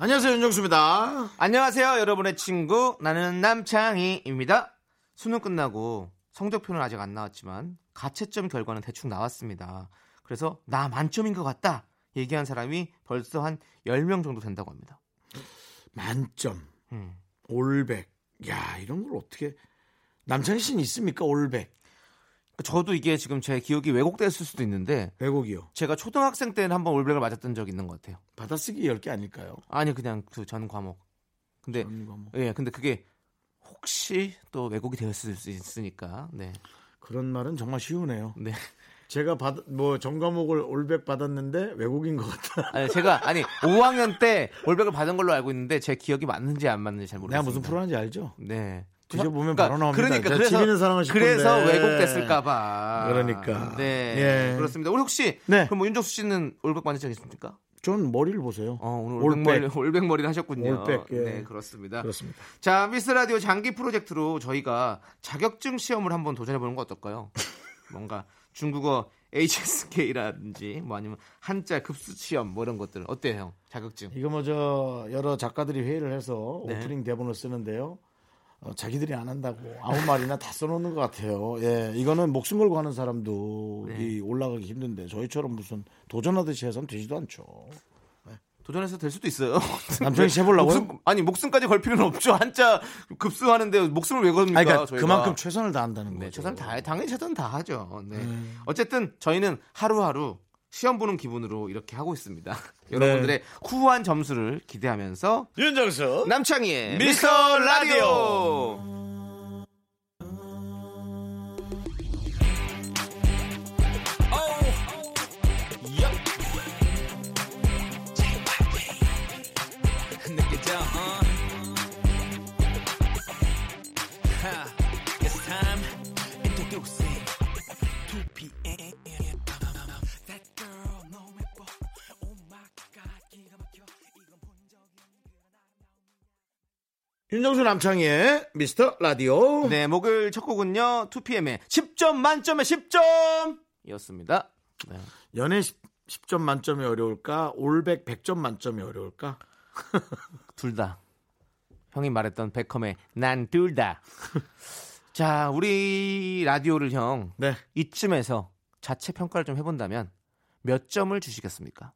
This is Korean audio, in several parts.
안녕하세요 윤정수입니다. 안녕하세요, 여러분의 친구 나는 남창희입니다. 수능 끝나고 성적표는 아직 안 나왔지만 가채점 결과는 대충 나왔습니다. 그래서 나 만점인 것 같다 얘기한 사람이 벌써 한 10명 정도 된다고 합니다. 만점, 음. 올백. 야 이런 걸 어떻게 남창희 씨는 있습니까 올백 저도 이게 지금 제 기억이 왜곡됐을 수도 있는데 왜곡이요? 제가 초등학생 때는 한번 올백을 맞았던 적이 있는 것 같아요. 받아쓰기 10개 아닐까요? 아니 그냥 그 전 과목. 근데 전 과목. 예, 근데 그게 혹시 또 왜곡이 되었을 수 있으니까. 네. 그런 말은 정말 쉬우네요. 네. 제가 받, 뭐, 전과목을 올백 받았는데 외국인 것 같다. 아니 제가 아니 5학년 때 올백을 받은 걸로 알고 있는데 제 기억이 맞는지 안 맞는지 잘 모르겠습니다. 내가 무슨 프로 하는지 알죠? 네. 드셔보면 그러니까 바로 나옵니다. 그러니까 그래서. 그래서 왜곡됐을까봐. 그러니까. 네. 예. 그렇습니다. 우리 혹시 네. 그럼 뭐 윤정수 씨는 올백 받은 적 있습니까? 전 머리를 보세요. 어 오늘 올백. 올백머리 올백 머리를 하셨군요. 올백, 예. 네 그렇습니다. 그렇습니다. 자 미스 라디오 장기 프로젝트로 저희가 자격증 시험을 한번 도전해 보는 거 어떨까요? 뭔가 중국어 HSK라든지 뭐 아니면 한자 급수 시험 뭐 이런 것들 어때요, 형? 자격증. 이거 뭐 저 여러 작가들이 회의를 해서 네. 오프닝 대본을 쓰는데요. 어, 자기들이 안 한다고 아무 말이나 다 써놓는 것 같아요. 예, 이거는 목숨 걸고 하는 사람도 네. 이 올라가기 힘든데 저희처럼 무슨 도전하듯이 해서는 되지도 않죠. 도전해서 될 수도 있어요. 남편이 씨 해보려고요? 목숨, 아니 목숨까지 걸 필요는 없죠. 한자 급수하는데 목숨을 왜 겁니까? 그러니까 저희가. 그만큼 최선을 다한다는 거죠. 네, 최선 다 당연히 최선 다 하죠. 네. 어쨌든 저희는 하루하루 시험 보는 기분으로 이렇게 하고 있습니다. 여러분들의 후한 점수를 기대하면서 윤정수 남창희의 미스터 라디오. 윤정수 남창희의 미스터 라디오. 네, 목요일 첫 곡은요. 2PM의 10점 만점에 10점 이었습니다. 네. 연애 10, 점 만점이 어려울까? 올백 100점 만점이 어려울까? 둘 다. 형이 말했던 베컴의 난 둘 다. 자, 우리 라디오를 형 네. 이쯤에서 자체 평가를 좀 해본다면 몇 점을 주시겠습니까?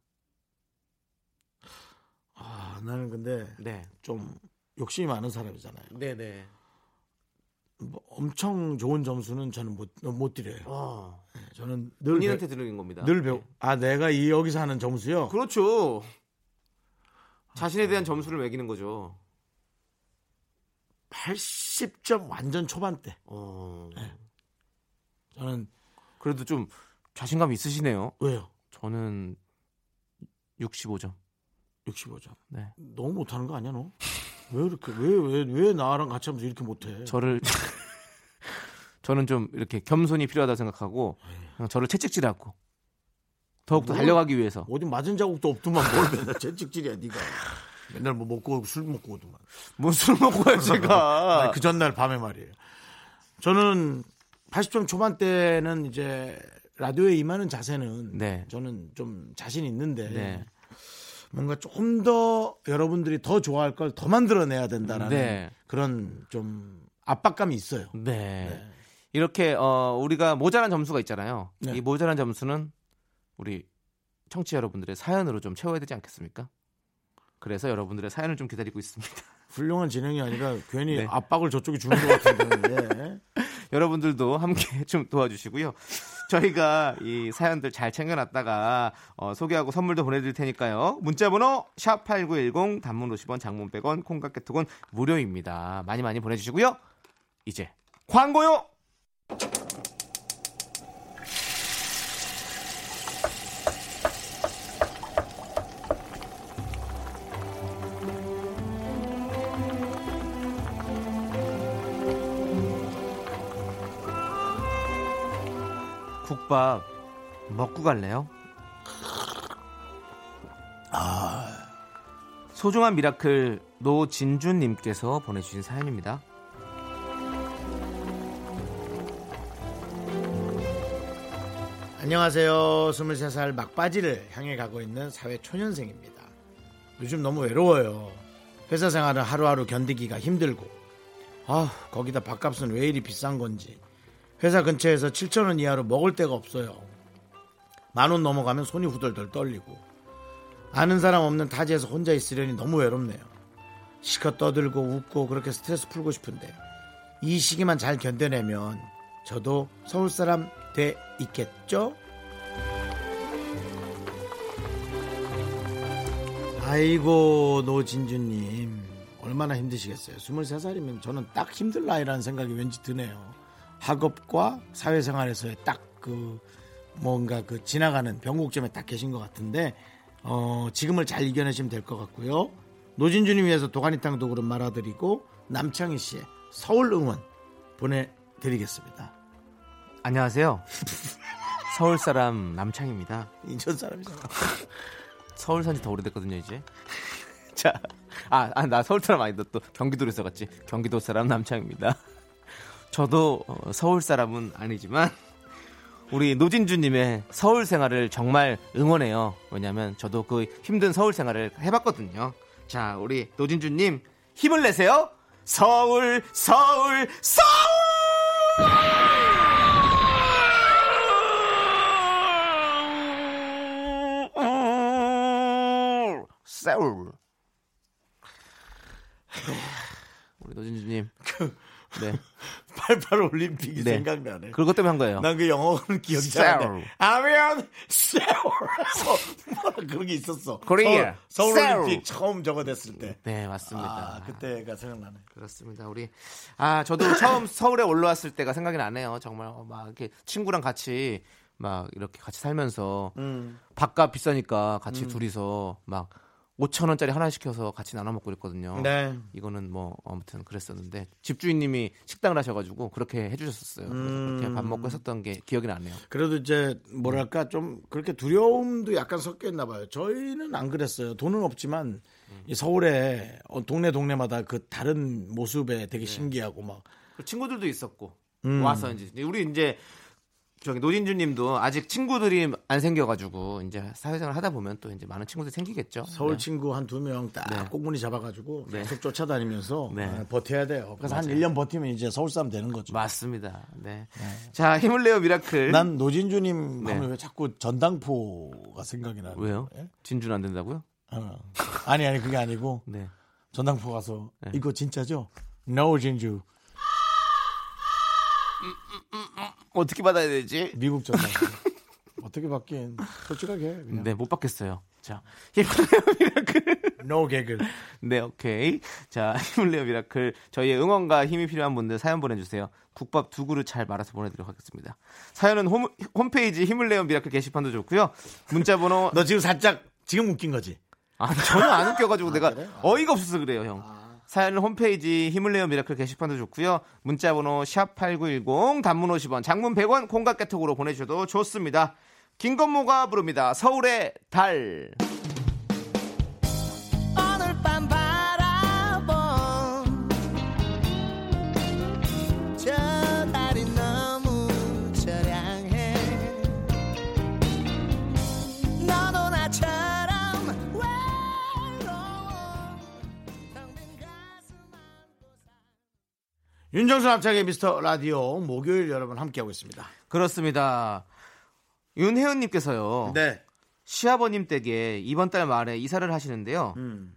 아, 나는 근데 네. 좀 욕심이 많은 사람이잖아요. 네네. 뭐 엄청 좋은 점수는 저는 못, 못 드려요. 어, 네, 저는 늘, 본인한테 배, 드리는 겁니다. 늘 배우. 아, 내가 이 여기서 하는 점수요? 그렇죠. 자신에 대한 점수를 매기는 거죠. 80점 완전 초반대. 어, 저는, 그래도 좀 자신감 있으시네요. 왜요? 저는 65점. 65점. 네. 너무 못하는 거 아니야, 너? 왜 이렇게, 왜, 왜, 왜 나랑 같이 하면서 이렇게 못해? 저를 저는 좀 이렇게 겸손이 필요하다고 생각하고 저를 채찍질하고 더욱더 뭘- 달려가기 위해서 어디 맞은 자국도 없더만 뭘 맨날 채찍질이야, 네가 맨날 뭐 먹고 술 먹고 오더만. 무술 먹고 요 제가 그 전날 밤에 말이에요. 저는 80점 초반 때는 이제 라디오에 임하는 자세는 네. 저는 좀 자신 있는데 네. 뭔가 조금 더 여러분들이 더 좋아할 걸 더 만들어내야 된다라는 네. 그런 좀 압박감이 있어요. 네. 이렇게 어 우리가 모자란 점수가 있잖아요. 네. 이 모자란 점수는 우리 청취자 여러분들의 사연으로 좀 채워야 되지 않겠습니까? 그래서 여러분들의 사연을 좀 기다리고 있습니다. 훌륭한 진행이 아니라 괜히 네. 압박을 저쪽이 주는 것 같은데. 여러분들도 함께 좀 도와주시고요. 저희가 이 사연들 잘 챙겨놨다가 어, 소개하고 선물도 보내드릴 테니까요. 문자번호 샵 #8910 단문 50원, 장문 100원, 콩깍개톡은 무료입니다. 많이 많이 보내주시고요. 이제 광고요. 국밥 먹고 갈래요? 소중한 미라클 노진주님께서 보내주신 사연입니다. 안녕하세요. 23살 막바지를 향해 가고 있는 사회 초년생입니다. 요즘 너무 외로워요. 회사 생활은 하루하루 견디기가 힘들고, 아, 거기다 밥값은 왜 이리 비싼 건지. 회사 근처에서 7천 원 이하로 먹을 데가 없어요. 만 원 넘어가면 손이 후덜덜 떨리고, 아는 사람 없는 타지에서 혼자 있으려니 너무 외롭네요. 시컷 떠들고 웃고 그렇게 스트레스 풀고 싶은데, 이 시기만 잘 견뎌내면 저도 서울 사람 돼 있겠죠? 아이고 노진주님 얼마나 힘드시겠어요 23살이면 저는 딱 힘들 나이라는 생각이 왠지 드네요 학업과 사회생활에서의 딱 그 뭔가 그 지나가는 변곡점에 딱 계신 것 같은데 어, 지금을 잘 이겨내시면 될 것 같고요 노진주님 위해서 도가니탕 도 그릇 말아드리고 남창희 씨의 서울 응원 보내드리겠습니다 안녕하세요. 서울 사람 남창입니다. 인천 사람이잖아 서울 산지 더 오래됐거든요, 이제. 자, 아, 아, 나 서울 사람 아니다. 또 경기도로 있어갔지. 경기도 사람 남창입니다. 저도 어, 서울 사람은 아니지만 우리 노진주님의 서울 생활을 정말 응원해요. 왜냐하면 저도 그 힘든 서울 생활을 해봤거든요. 자, 우리 노진주님 힘을 내세요. 서울, 서울, 서울! 서울. 우리 노진주님. 네. 88 올림픽이 네. 생각나네. 그것 때문에 한 거예요. 난 그 영어는 기억이 안 Seoul. 나. 아면 세월. 뭐 그런 게 있었어. Korea. 서울, 서울. 올림픽 처음 저거 됐을 때. 네, 맞습니다. 아, 그때가 생각나네. 그렇습니다. 우리 아 저도 처음 서울에 올라왔을 때가 생각이 나네요. 정말 어, 막 이렇게 친구랑 같이 막 이렇게 같이 살면서 음. 밥값 비싸니까 같이 둘이서 막 5천 원짜리 하나 시켜서 같이 나눠 먹고 그랬거든요. 네. 이거는 뭐 아무튼 그랬었는데 집주인님이 식당을 하셔가지고 그렇게 해주셨었어요. 그래서 그렇게 밥 먹고 했었던 게 기억이 나네요. 그래도 이제 뭐랄까 좀 그렇게 두려움도 약간 섞여 있나 봐요. 저희는 안 그랬어요. 돈은 없지만 이 서울에 어, 동네 동네마다 그 다른 모습에 되게 신기하고 막그 친구들도 있었고 음. 와서 이제 우리 이제 저기 노진주님도 아직 친구들이 안 생겨가지고 이제 사회생활 하다 보면 또 이제 많은 친구들이 생기겠죠. 서울 네. 친구 한 두 명딱 네. 꽁무니 잡아가지고 네. 계속 쫓아다니면서 네. 아, 버텨야 돼요. 그래서 한 맞아요. 1년 버티면 이제 서울 사람 되는 거죠. 맞습니다. 네. 자 힘을 내요 미라클. 난 노진주님 네. 하면 왜 자꾸 전당포가 생각이 나는 왜요? 거예요? 진주는 안 된다고요? 어. 아니 아니 그게 아니고 네. 전당포 가서 네. 이거 진짜죠? No 진주 어떻게 받아야 되지? 미국 전당포 어떻게 받긴 솔직하게 그냥 네, 못 받겠어요. 자, 힘을 내요 미라클. No 개그 네, 오케이. 자, 힘을 내요 미라클. 저희의 응원과 힘이 필요한 분들 사연 보내주세요. 국밥 두 그릇 잘 말아서 보내드리도록 하겠습니다. 사연은 홈, 홈페이지 힘을 내요 미라클 게시판도 좋고요. 문자번호 너 지금 살짝 지금 웃긴 거지? 아, 전혀 안 웃겨가지고 내가 그래? 아. 어이가 없어서 그래요, 형. 사연은 홈페이지 힘을 내요 미라클 게시판도 좋고요. 문자 번호 샵8910 단문 50원, 장문 100원, 콩깍개톡으로 보내주셔도 좋습니다. 김건모가 부릅니다. 서울의 달. 윤정수 남창의 미스터 라디오 목요일 여러분 함께하고 있습니다. 그렇습니다. 윤혜은님께서요. 네. 시아버님 댁에 이번 달 말에 이사를 하시는데요. 음.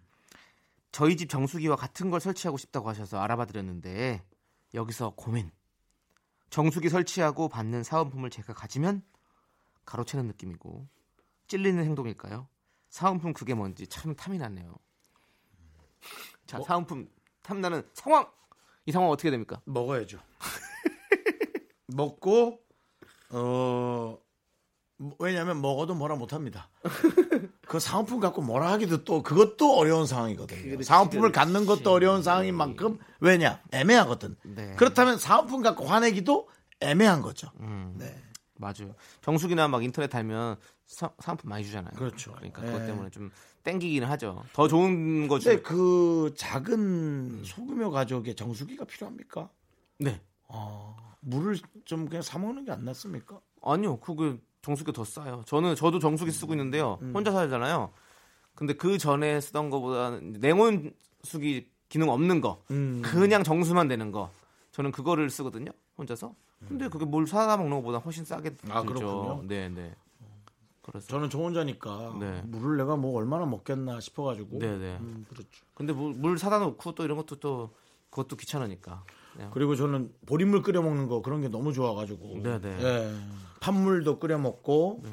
저희 집 정수기와 같은 걸 설치하고 싶다고 하셔서 알아봐 드렸는데 여기서 고민. 정수기 설치하고 받는 사은품을 제가 가지면 가로채는 느낌이고 찔리는 행동일까요? 사은품 그게 뭔지 참 탐이 나네요. 자, 사은품 탐나는 상황. 이 상황 어떻게 됩니까? 먹어야죠. 먹고 어 왜냐하면 먹어도 뭐라 못합니다. 그 상품품 갖고 뭐라 하기도 또 그것도 어려운 상황이거든요. 그렇지, 상품품을 그렇지. 갖는 것도 어려운 상황인 만큼 왜냐 애매하거든. 네. 그렇다면 상품품 갖고 화내기도 애매한 거죠. 음. 네. 맞아요. 정수기나 막 인터넷 달면 사, 사은품 많이 주잖아요. 그렇죠. 그러니까 예. 그것 때문에 좀 땡기기는 하죠. 더 좋은 거 근데 주. 그 작은 소규모 가족에 정수기가 필요합니까? 네. 아, 물을 좀 그냥 사 먹는 게 안 낫습니까? 아니요, 그게 정수기가 더 싸요. 저는 저도 정수기 쓰고 있는데요. 음. 혼자 살잖아요. 근데 그 전에 쓰던 거보다는 냉온수기 기능 없는 거, 음. 그냥 정수만 되는 거. 저는 그거를 쓰거든요. 혼자서. 근데 그게 물 사다 먹는 것보다 훨씬 싸게 들죠. 음. 아, 그렇군요. 네, 네. 그래서 저는 저 혼자니까 네. 물을 내가 뭐 얼마나 먹겠나 싶어가지고. 네, 네. 음, 그렇죠. 근데 물, 물 사다 놓고 또 이런 것도 또 그것도 귀찮으니까. 그냥. 그리고 저는 보리물 끓여 먹는 거 그런 게 너무 좋아가지고. 네, 네. 예. 팥물도 끓여 먹고,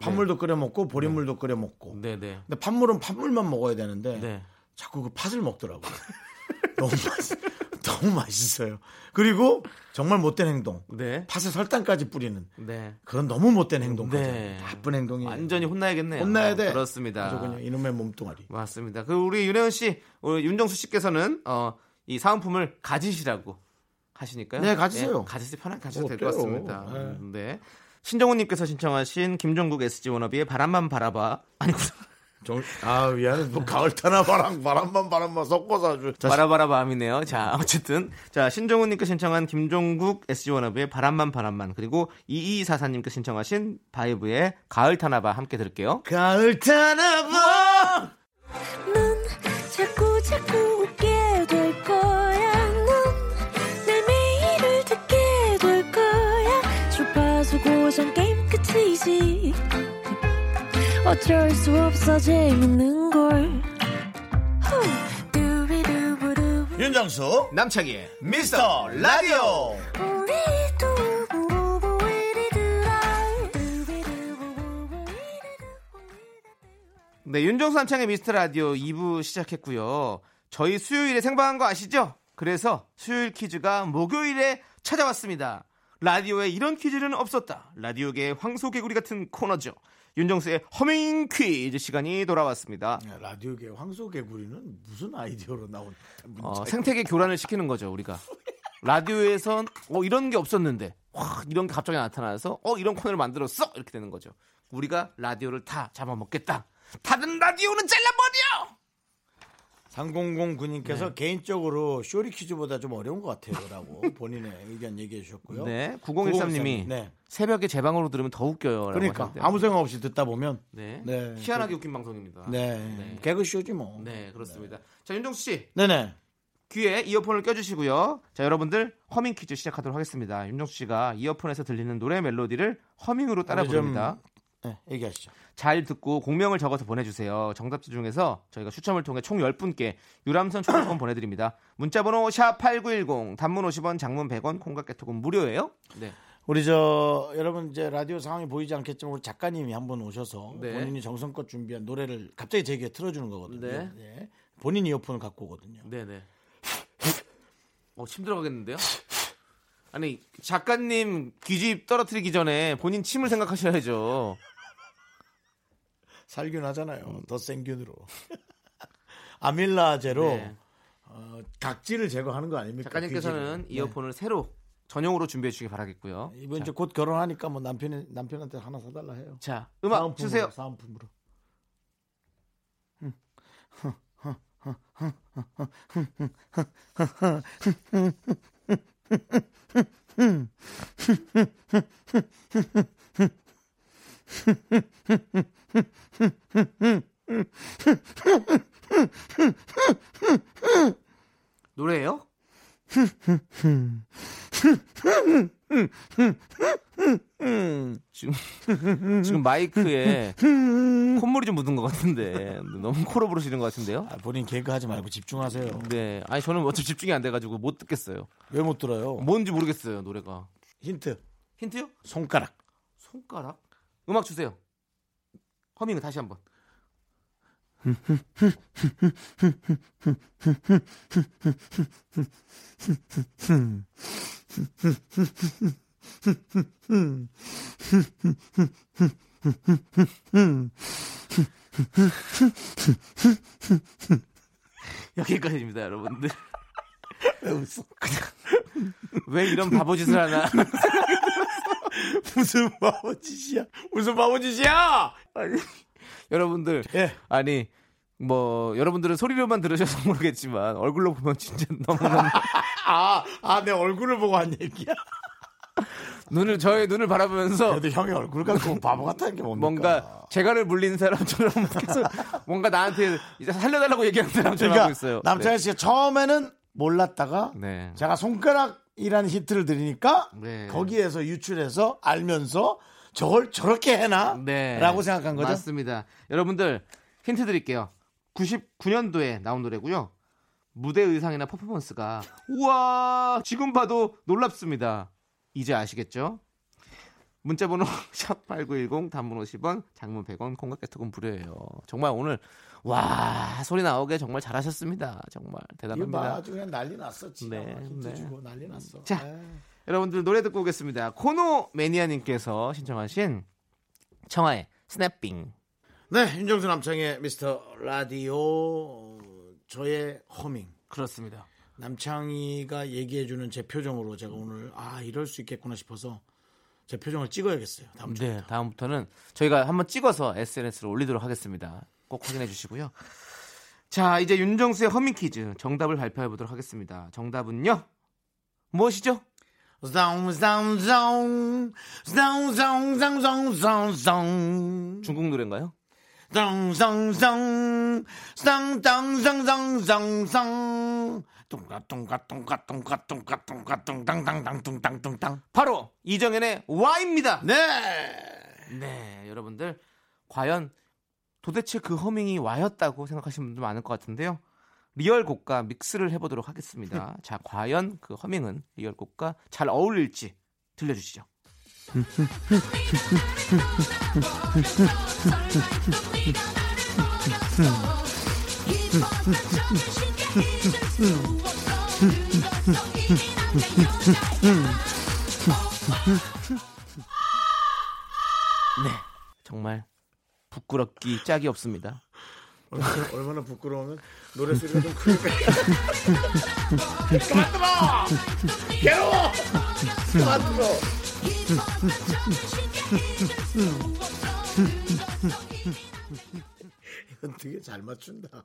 팥물도 끓여 먹고, 보리물도 끓여 먹고. 네, 네. 근데 팥물은 팥물만 먹어야 되는데 네. 자꾸 그 팥을 먹더라고요. 너무 맛, 너무 맛있어요. 그리고 정말 못된 행동. 네. 팥에 설탕까지 뿌리는 네. 그건 너무 못된 행동. 네. 나쁜 행동이에요. 완전히 혼나야겠네요. 혼나야 돼. 그렇습니다. 아주 그냥 이놈의 몸뚱아리. 맞습니다. 그 우리 윤혜원 씨, 우리 윤정수 씨께서는 어, 이 사은품을 가지시라고 하시니까요. 네, 가지세요. 네, 가지세요. 편하게 가셔도 뭐될것 어때요? 같습니다. 네. 네. 신정훈님께서 신청하신 김종국 SG 워너비의 바람만 바라봐 아니구나 정, 아 미안해. 뭐 가을 타나 바람 바람만 바람만 섞어서 아주. 자, 바라바라 밤이네요. 자 어쨌든 자 신정훈님께 신청한 김종국 SG 워너비의 바람만 바람만 그리고 2244님께 신청하신 바이브의 가을 타나봐 함께 들을게요. 가을 타나 봐. 넌 자꾸 자꾸 웃게 될 거야. 넌내 매일을 듣게 될 거야. 주파수 고정 게임 끝이지. 어쩔 수 없어 재밌는 걸. 윤정수 남창희의 미스터 라디오. 네, 윤정수 남창의 미스터 라디오 2부 시작했고요. 저희 수요일에 생방한 거 아시죠? 그래서 수요일 퀴즈가 목요일에 찾아왔습니다. 라디오에 이런 퀴즈는 없었다. 라디오계의 황소개구리 같은 코너죠. 윤정수의 허밍 퀴즈 시간이 돌아왔습니다. 라디오계 황소개구리는 무슨 아이디어로 나온? 어, 생태계 교란을 시키는 거죠, 우리가. 라디오에선 어, 이런 게 없었는데 와, 이런 게 갑자기 나타나서 어, 이런 코너를 만들었어. 이렇게 되는 거죠. 우리가 라디오를 다 잡아먹겠다. 다른 라디오는 잘라버려! 3009님께서 개인적으로 쇼리 퀴즈보다 좀 어려운 것 같아요라고 본인의 의견 얘기해 주셨고요. 네, 9013님이 네. 새벽에 제 방으로 들으면 더 웃겨요. 그러니까. 아무 생각 없이 듣다 보면 네. 네. 희한하게 웃긴 방송입니다. 네, 네. 개그 쇼지 뭐. 네, 그렇습니다. 자, 윤정수 씨. 네 네. 귀에 이어폰을 껴주시고요. 자, 여러분들 허밍 퀴즈 시작하도록 하겠습니다. 윤정수 씨가 이어폰에서 들리는 노래 멜로디를 허밍으로 따라 부릅니다. 네, 얘기하시죠. 잘 듣고 공명을 적어서 보내주세요. 정답지 중에서 저희가 추첨을 통해 총 10분께 유람선 초대권 보내드립니다. 문자번호 샵8910 단문 50원 장문 100원 콩과 깨톡은 무료예요. 네. 우리 저 여러분 이제 라디오 상황이 보이지 않겠지만 우리 작가님이 한분 오셔서 네. 본인이 정성껏 준비한 노래를 갑자기 제 귀에 틀어주는 거거든요. 네. 네. 본인 이어폰을 갖고 오거든요. 네네. 어, 침 들어가겠는데요? 아니, 작가님 귀집 떨어뜨리기 전에 본인 침을 생각하셔야죠. 살균 하잖아요. 더 생균으로. 아밀라제로 네. 어, 각질을 제거하는 거 아닙니까? 작가님께서는 귀지를. 이어폰을 새로 전용으로 준비해 주시기 바라겠고요. 네. 이번 자, 이제 곧 결혼하니까 뭐 남편이 남편한테 하나 사달라 해요. 자, 음악 사은품으로, 주세요. 사은품으로. 노래예요? 지금 지금 마이크에 콧물이 좀 묻은 것 같은데 너무 코로 부르시는 것 같은데요? 아, 본인 개그 하지 말고 집중하세요. 네, 아니 저는 어차피 집중이 안 돼가지고 못 듣겠어요. 왜 못 들어요? 뭔지 모르겠어요 노래가. 힌트. 힌트요? 손가락. 손가락? 음악 주세요. 허밍 다시 한번. 여기까지입니다, 여러분들. 왜 웃어? 왜 이런 바보짓을 하나? 무슨 바보짓이야? 무슨 바보짓이야? 여러분들 예. 아니 뭐 여러분들은 소리로만 들으셔서 모르겠지만 얼굴로 보면 진짜 너무너무 아, 아, 내 얼굴을 보고 한 얘기야. 눈을 저의 눈을 바라보면서 그래도 형의 얼굴 갖고 바보 같다는 게 뭡니까? 뭔가 재갈을 물린 사람처럼 계속 뭔가 나한테 이제 살려달라고 얘기하는 사람처럼 하고 그러니까 있어요. 남창희 씨가 처음에는 몰랐다가 네. 제가 손가락이라는 힌트를 드리니까 네. 거기에서 유출해서 알면서 저걸 저렇게 해나? 네. 라고 생각한 거죠? 맞습니다. 여러분들 힌트 드릴게요. 99년도에 나온 노래고요. 무대 의상이나 퍼포먼스가 우와 지금 봐도 놀랍습니다. 이제 아시겠죠? 문자번호 샵8910 단문 50원 장문 100원 콩깍개톡은 무료예요. 정말 오늘 와 소리 나오게 정말 잘하셨습니다. 정말 봐, 대단합니다. 아주 그냥 난리. 진짜. 네, 네. 주고 난리 났어. 자. 에이. 여러분들 노래 듣고 오겠습니다. 코노 매니아님께서 신청하신 청하의 Snapping. 네, 윤정수 남창희의 미스터 라디오 저의 허밍. 그렇습니다. 남창희가 얘기해주는 제 표정으로 제가 오늘 아 이럴 수 있겠구나 싶어서 제 표정을 찍어야겠어요. 다음 주에. 네, 다음부터는 저희가 한번 찍어서 SNS로 올리도록 하겠습니다. 꼭 확인해 주시고요. 자, 이제 윤정수의 허밍 퀴즈 정답을 발표해 보도록 하겠습니다. 정답은요. 무엇이죠? 중국 노래인가요? 쌍쌍쌍 쌍쌍쌍쌍쌍쌍 똥가 똥가 똥가 똥가 똥가 똥가 똥땅땅땅 똥땅똥땅 바로 이정현의 와입니다. 네 네, 여러분들 과연 도대체 그 허밍이 뭐였다고 생각하시는 분들 많을 것 같은데요. real 곡과 mix를 해보도록 하겠습니다. 자, 과연 그 허밍은 real 곡과 잘 어울릴지 들려주시죠. 네, 정말 부끄럽기 짝이 없습니다. 얼마나, 얼마나 부끄러우면 노래 소리가 좀 크니까. 그만 들어! 괴로워! 그만 들어 이건 되게 잘 맞춘다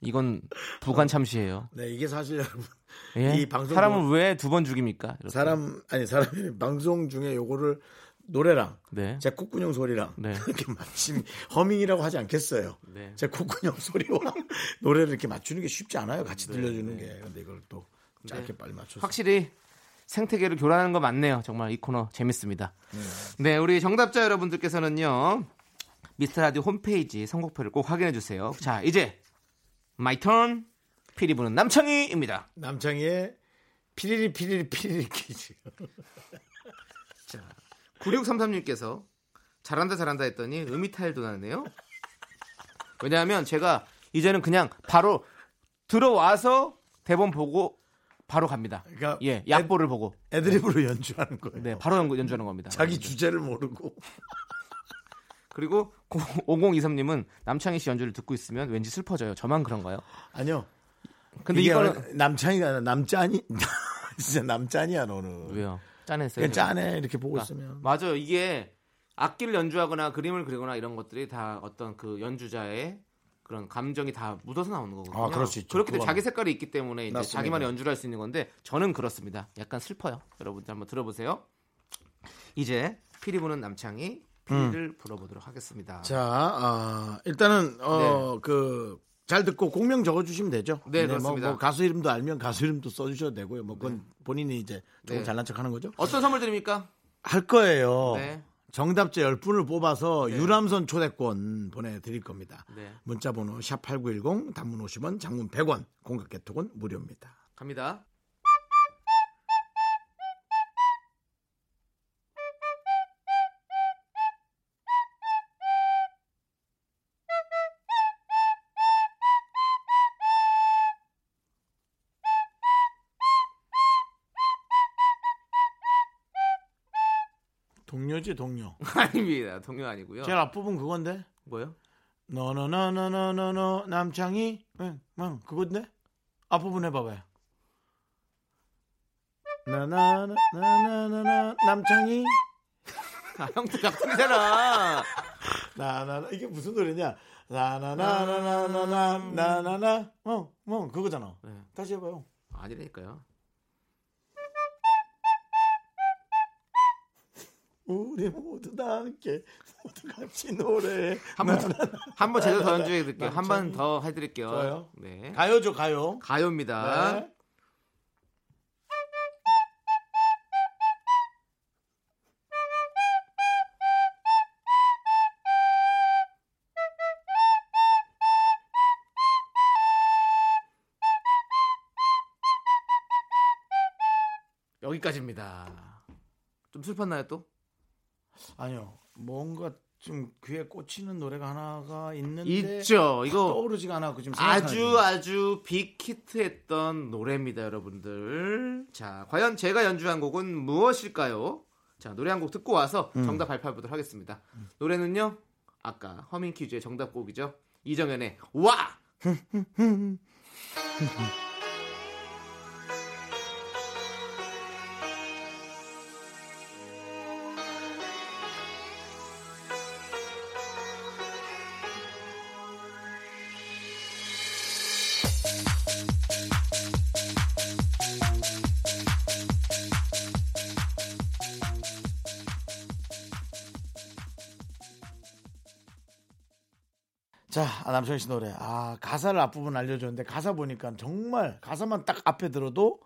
이건 부관 참시예요. 네 이게 사실 여러분 예? 이 방송 사람을 왜 두 번 죽입니까? 이렇게. 사람 아니 사람이 방송 중에 요거를 노래랑 네. 제 콧구녕 소리랑 네. 이렇게 맞춤 허밍이라고 하지 않겠어요. 네. 제 콧구녕 소리와 노래를 이렇게 맞추는 게 쉽지 않아요. 같이 네, 들려주는 게. 근데 이걸 또 짧게 빨리 맞춰서. 확실히 생태계를 교란하는 거 맞네요. 정말 이 코너 재밌습니다. 네, 우리 정답자 여러분들께서는요. 미스터 라디오 홈페이지 선곡표를 꼭 확인해 주세요. 자, 이제 my turn 피리 부는 남창희입니다. 남창희의 피리리 피리리 피리리 퀴즈. 9633님께서 잘한다 잘한다 했더니 음이 탈도 나네요. 왜냐하면 제가 이제는 그냥 바로 들어와서 대본 보고 바로 갑니다. 그러니까 예, 약보를 보고 애드립으로 연주하는 거예요. 네, 바로 연- 연주하는 겁니다. 자기 주제를 모르고. 그리고 5023님은 남창희 씨 연주를 듣고 있으면 왠지 슬퍼져요. 저만 그런가요? 아니요. 근데 이거는 남창희가 아니라 남짠이 진짜 남짠이야 너는. 왜요? 짠했어요. 짠해 이렇게 보고 그러니까 있으면. 맞아요. 이게 악기를 연주하거나 그림을 그리거나 이런 것들이 다 어떤 그 연주자의 그런 감정이 다 묻어서 나오는 거거든요. 아, 그럴 수 있죠. 그렇기 때문에. 자기 색깔이 있기 때문에 이제 맞습니다. 자기만의 연주를 할 수 있는 건데 저는 그렇습니다. 약간 슬퍼요. 여러분들 한번 들어보세요. 이제 피리 부는 남창이 피리를 불어보도록 하겠습니다. 음. 자, 아, 일단은 어그잘 듣고 공명 적어주시면 되죠. 네, 뭐, 그렇습니다. 뭐 가수 이름도 알면 가수 이름도 써주셔도 되고요. 뭐 그건 본인이 이제 조금 네. 잘난 척하는 거죠. 어떤 선물 드립니까? 할 거예요. 네. 정답자 10분을 뽑아서 유람선 초대권 보내드릴 겁니다. 네. 문자번호 샵8910 단문 50원 장문 100원 공각개톡은 무료입니다. 갑니다. 동료지 동료. 아닙니다. 동요 아니고요. 제일 앞부분 그건데. 뭐요? 너너너너너너너 남창이 응, 응 그건데 앞부분 해봐봐요. 나나나나나나 남창이 아, 형도 깍두기잖아. 나나나 이게 무슨 노래냐? 나나나나나나나 나나나 어뭐 그거잖아. 네. 다시 해봐요. 아니라니까요. 우리 모두 다 함께 모두 같이 노래. 한번 한번 제대로 더 연주해 드릴게요. 한번 남창희. 더 해드릴게요. 좋아요. 네. 가요죠 가요. 가요입니다. 네. 여기까지입니다. 좀 슬펐나요 또? 아니요 뭔가 좀 귀에 꽂히는 노래가 하나가 있는데 있죠. 이거 떠오르지가 않았고 지금 아주 아주 빅히트했던 노래입니다, 여러분들. 자, 과연 제가 연주한 곡은 무엇일까요? 자, 노래 한 곡 듣고 와서 음. 정답 발표해 보도록 하겠습니다. 노래는요. 아까 허밍 퀴즈의 정답곡이죠. 이정현의 와. 자, 아, 남철 씨 노래. 아, 가사를 앞부분 알려줬는데 가사 보니까 정말 가사만 딱 앞에 들어도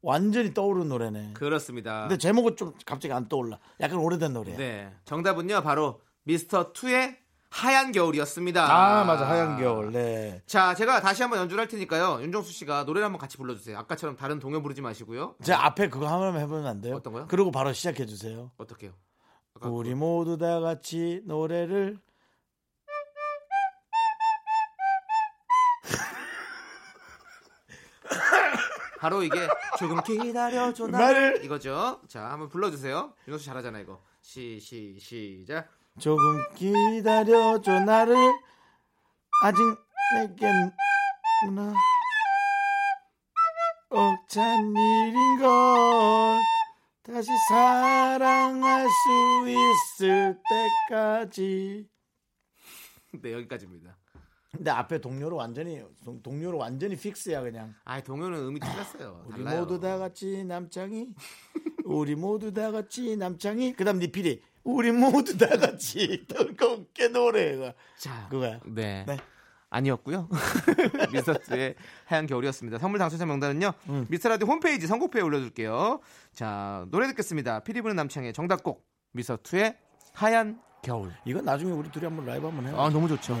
완전히 떠오르는 노래네. 그렇습니다. 근데 제목은 좀 갑자기 안 떠올라. 약간 오래된 노래. 네. 정답은요. 바로 미스터 투의 하얀 겨울이었습니다. 아, 맞아. 하얀 겨울. 네. 자, 제가 다시 한번 연주를 할 테니까요. 윤정수 씨가 노래를 한번 같이 불러주세요. 아까처럼 다른 동요 부르지 마시고요. 제 앞에 그거 한번 해보면 안 돼요? 어떤 거요? 그리고 바로 시작해 주세요. 어떻게요? 우리 그- 모두 다 같이 노래를 바로 이게 조금 기다려줘 나를. 이거죠. 자, 한번 불러주세요. 윤정수 잘하잖아 이거. 시, 시, 시작. 조금 기다려줘 나를 아직 내겐 나 억찬 일인걸 다시 사랑할 수 있을 때까지 네, 여기까지입니다. 근데 앞에 동료로 완전히 동- 동료로 완전히 픽스야 그냥 아, 동요는 음이 틀렸어요. 우리 달라요. 모두 다 같이 남창이 우리 모두 다 같이 남창이 그다음 니필이 우리 모두 다 같이 즐겁게 노래가 자, 그거야 네. 네. 아니었고요. 미스터트의 하얀 겨울이었습니다. 선물 당첨자 명단은요. 음. 미스터라디오 홈페이지 선곡표에 올려둘게요. 자, 노래 듣겠습니다. 피리 부는 남창의 정답곡 미스터트의 하얀 겨울. 이건 나중에 우리 둘이 한번 라이브 한번 해요 아, 너무 좋죠. 언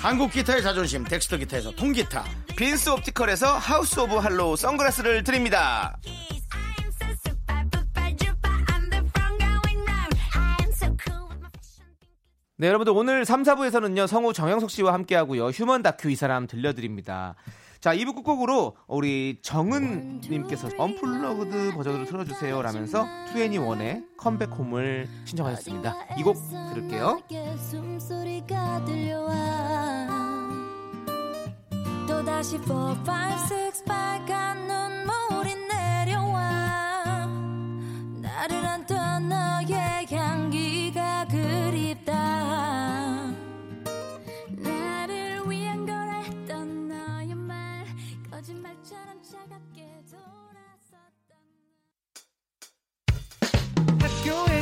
한국 기타의 자존심 덱스터 기타에서 통기타 빈스 옵티컬에서 하우스 오브 할로우 선글라스를 드립니다. 네, 여러분들 오늘 3, 4부에서는요, 성우 정영석 씨와 함께하고요, human 다큐 이 사람 들려드립니다. 자, 2부 끝곡으로 우리 정은님께서 unplugged 버전으로 틀어주세요 라면서 2NE1의 Come Back Home을 신청하셨습니다. 이 곡 들을게요. 또다시 4, 5, 6, 8, 9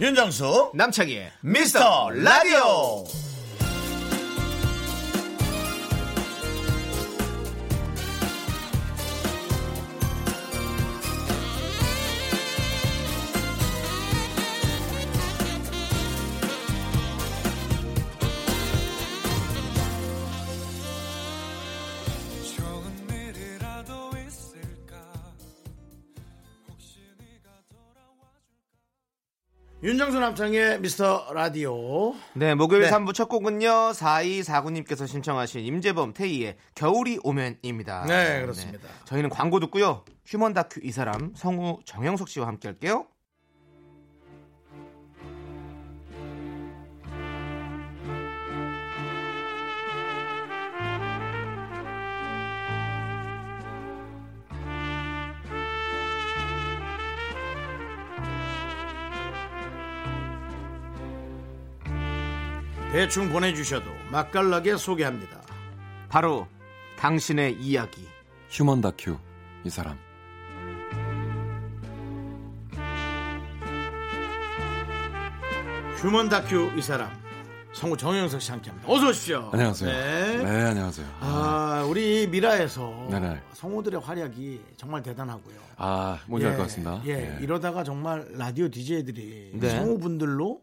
윤정수 남창희의 미스터 라디오 윤정수 남창의 미스터 라디오 네, 목요일 네. 3부 첫 곡은요. 4249님께서 신청하신 임재범 태희의 겨울이 오면입니다. 네, 그렇습니다. 저희는 광고 듣고요. 휴먼 다큐 이 사람 성우 정영석 씨와 함께 할게요. 대충 보내주셔도 맛깔나게 소개합니다 바로 당신의 이야기. human 다큐 이 사람 human 다큐 이 사람 성우 정영석 씨 함께합니다 어서 오십시오 안녕하세요. 네. 네, 안녕하세요. 아, 우리 미라에서 네네. 성우들의 활약이 정말 대단하고요. 아, 뭔지 알것 같습니다. 예, 예. 이러다가 정말 라디오 DJ들이 네. 성우분들로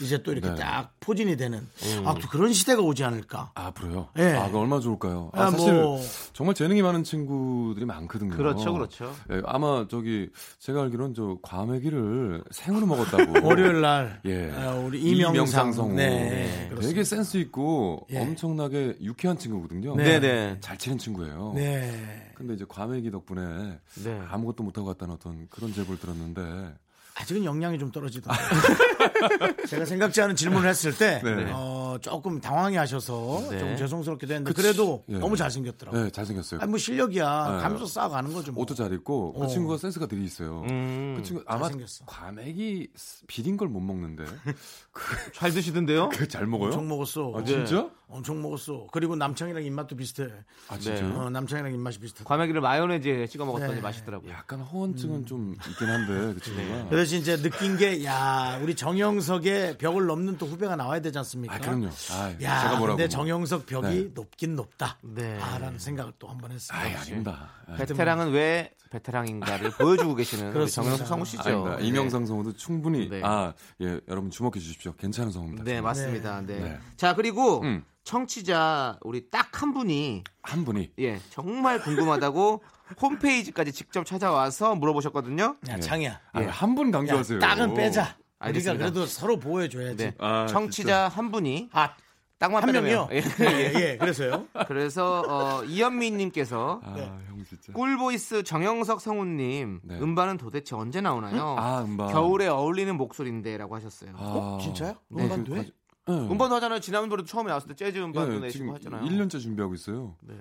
이제 또 이렇게 네. 딱 포진이 되는 아, 또 그런 시대가 오지 않을까. 아, 앞으로요? 예. 아, 그 얼마나 좋을까요? 아, 아, 사실 뭐. 정말 재능이 많은 친구들이 많거든요. 그렇죠, 그렇죠. 예, 아마 저기 제가 알기로는 저 과메기를 생으로 먹었다고. 월요일 날 예. 아, 우리 이명상 성우. 네, 그렇습니다. 되게 센스 있고 예. 엄청나게 유쾌한 친구거든요. 네. 네네. 잘 치는 친구예요. 네. 근데 이제 과메기 덕분에 네. 아무것도 못하고 갔다는 어떤 그런 제보를 들었는데 아직은 역량이 좀 떨어지더라고요. 제가 생각지 않은 질문을 했을 때 네. 어, 조금 당황해 하셔서 네. 좀 죄송스럽기도 했는데 그치. 그래도 예. 너무 잘생겼더라고요. 네, 잘생겼어요. 아니 뭐 실력이야. 네. 가면서 쌓아가는 거죠. 뭐. 옷도 잘 입고 어. 그 친구가 센스가 되게 있어요. 음, 그 친구 아마 잘생겼어. 과메기 비린 걸 못 먹는데 잘 드시던데요? 그 잘 먹어요? 엄청 먹었어. 아, 진짜? 엄청 먹었어. 그리고 남창이랑 입맛도 비슷해. 아 진짜? 네. 요 어, 남창이랑 입맛이 비슷해. 과메기를 마요네즈에 찍어 먹었더니 네. 맛있더라고요. 약간 허언증은 좀 있긴 한데 그 친구가. 그 대신 이제 느낀 게, 야, 우리 정영 석의 벽을 넘는 또 후배가 나와야 되지 않습니까? 아 그럼요. 아, 야, 제가 뭐라고. 근데 뭐. 정영석 벽이 네. 높긴 높다. 네. 아, 라는 생각을 또 한 번 했어요. 아이 아닙니다. 아, 베테랑은 왜 베테랑인가를 보여주고 계시는 우리. 정영석 성우 씨죠. 아닙니다. 네. 이명상 성우도 충분히 네. 아 예 여러분 주목해 주십시오. 괜찮은 성우입니다. 네, 정말. 맞습니다. 네. 네. 자, 그리고 음. 청취자 우리 딱 한 분이 한 분이 예, 정말 궁금하다고 홈페이지까지 직접 찾아와서 물어보셨거든요. 야, 창이야. 아, 한분 야, 강조하세요. 딱은 빼자. 우리가 알겠습니다. 그래도 서로 보호해줘야지. 네. 아, 청취자 한 분이 아, 딱만 한 명이요? 빼면 예, 예. 예, 그래서요. 그래서 어, 이현미 님께서 아, 네. 형 진짜. 꿀보이스 정영석 성우님 네. 음반은 도대체 언제 나오나요? 아, 음반. 겨울에 어울리는 목소리인데라고 하셨어요. 아, 어, 진짜요? 네, 음반도 그 해? 과- 네. 음반도 하잖아요. 지난번에도 처음에 나왔을 때 재즈 음반도 네, 내시고 지금 했잖아요. 1년째 준비하고 있어요. 네.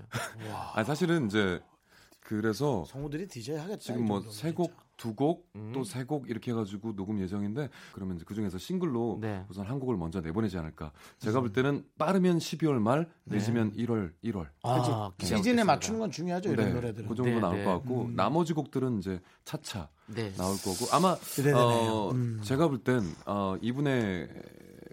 아, 사실은 이제 그래서 성우들이 DJ 하겠다. 지금 이뭐 정도면 세 곡, 진짜. 두 곡, 음. 또세 곡 이렇게 해가지고 녹음 예정인데 그러면 이제 그 중에서 싱글로 네. 우선 한 곡을 먼저 내보내지 않을까. 제가 음. 볼 때는 빠르면 12월 말, 늦으면 1월, 1월. 네. 아, 그치. 시즌에 맞추는 건 중요하죠. 이런 네, 노래들은. 그 정도 네, 나올 네. 것 같고 음. 나머지 곡들은 이제 차차 네. 나올 거고 아마. 어, 음. 제가 볼 땐 어, 이분의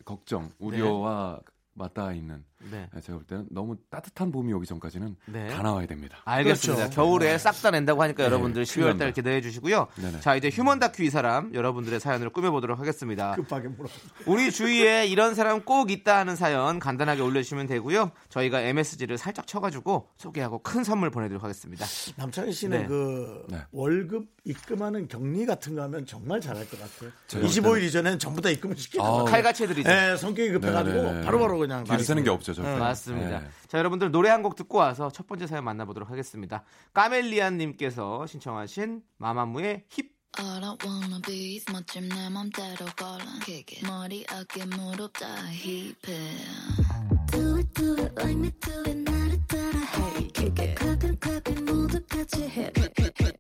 걱정, 우려와 맞닿아 있는 네. 제가 볼 때는 너무 따뜻한 봄이 오기 전까지는 네. 다 나와야 됩니다. 알겠습니다. 그렇죠. 겨울에 싹다 낸다고 하니까 여러분들 큰일 12월 납니다. 달 기대해 주시고요. 네네. 자, 이제 휴먼 다큐 이 사람 여러분들의 사연을 꾸며 보도록 하겠습니다. 급하게 물어. 우리 주위에 이런 사람 꼭 있다 하는 사연 간단하게 올려 주시면 되고요. 저희가 MSG를 살짝 쳐 가지고 소개하고 큰 선물 보내 드리도록 하겠습니다. 남창희 씨는 네. 그 네. 월급 입금하는 격리 같은 거 하면 정말 잘할 것 같아요. 제가 25일 이전에는 전부 다 입금을 시키는. 거 칼같이 해드리죠. 네, 성격이 급해가지고. 바로바로 그냥 뒤로 새는 게 말씀드려요. 없죠, 절대. 맞습니다. 네. 자, 여러분들 노래 한 곡 듣고 와서 첫 번째 사연 만나보도록 하겠습니다. 까멜리안 님께서 신청하신 마마무의 힙. All I wanna be is 멋짐 내 맘대로 걸어 Kick it. 머리 어깨 무릎 다 힙해 Do it do it like me do it 나를 따라 해 Kick it 가끔 가끔 모두 같이 해 I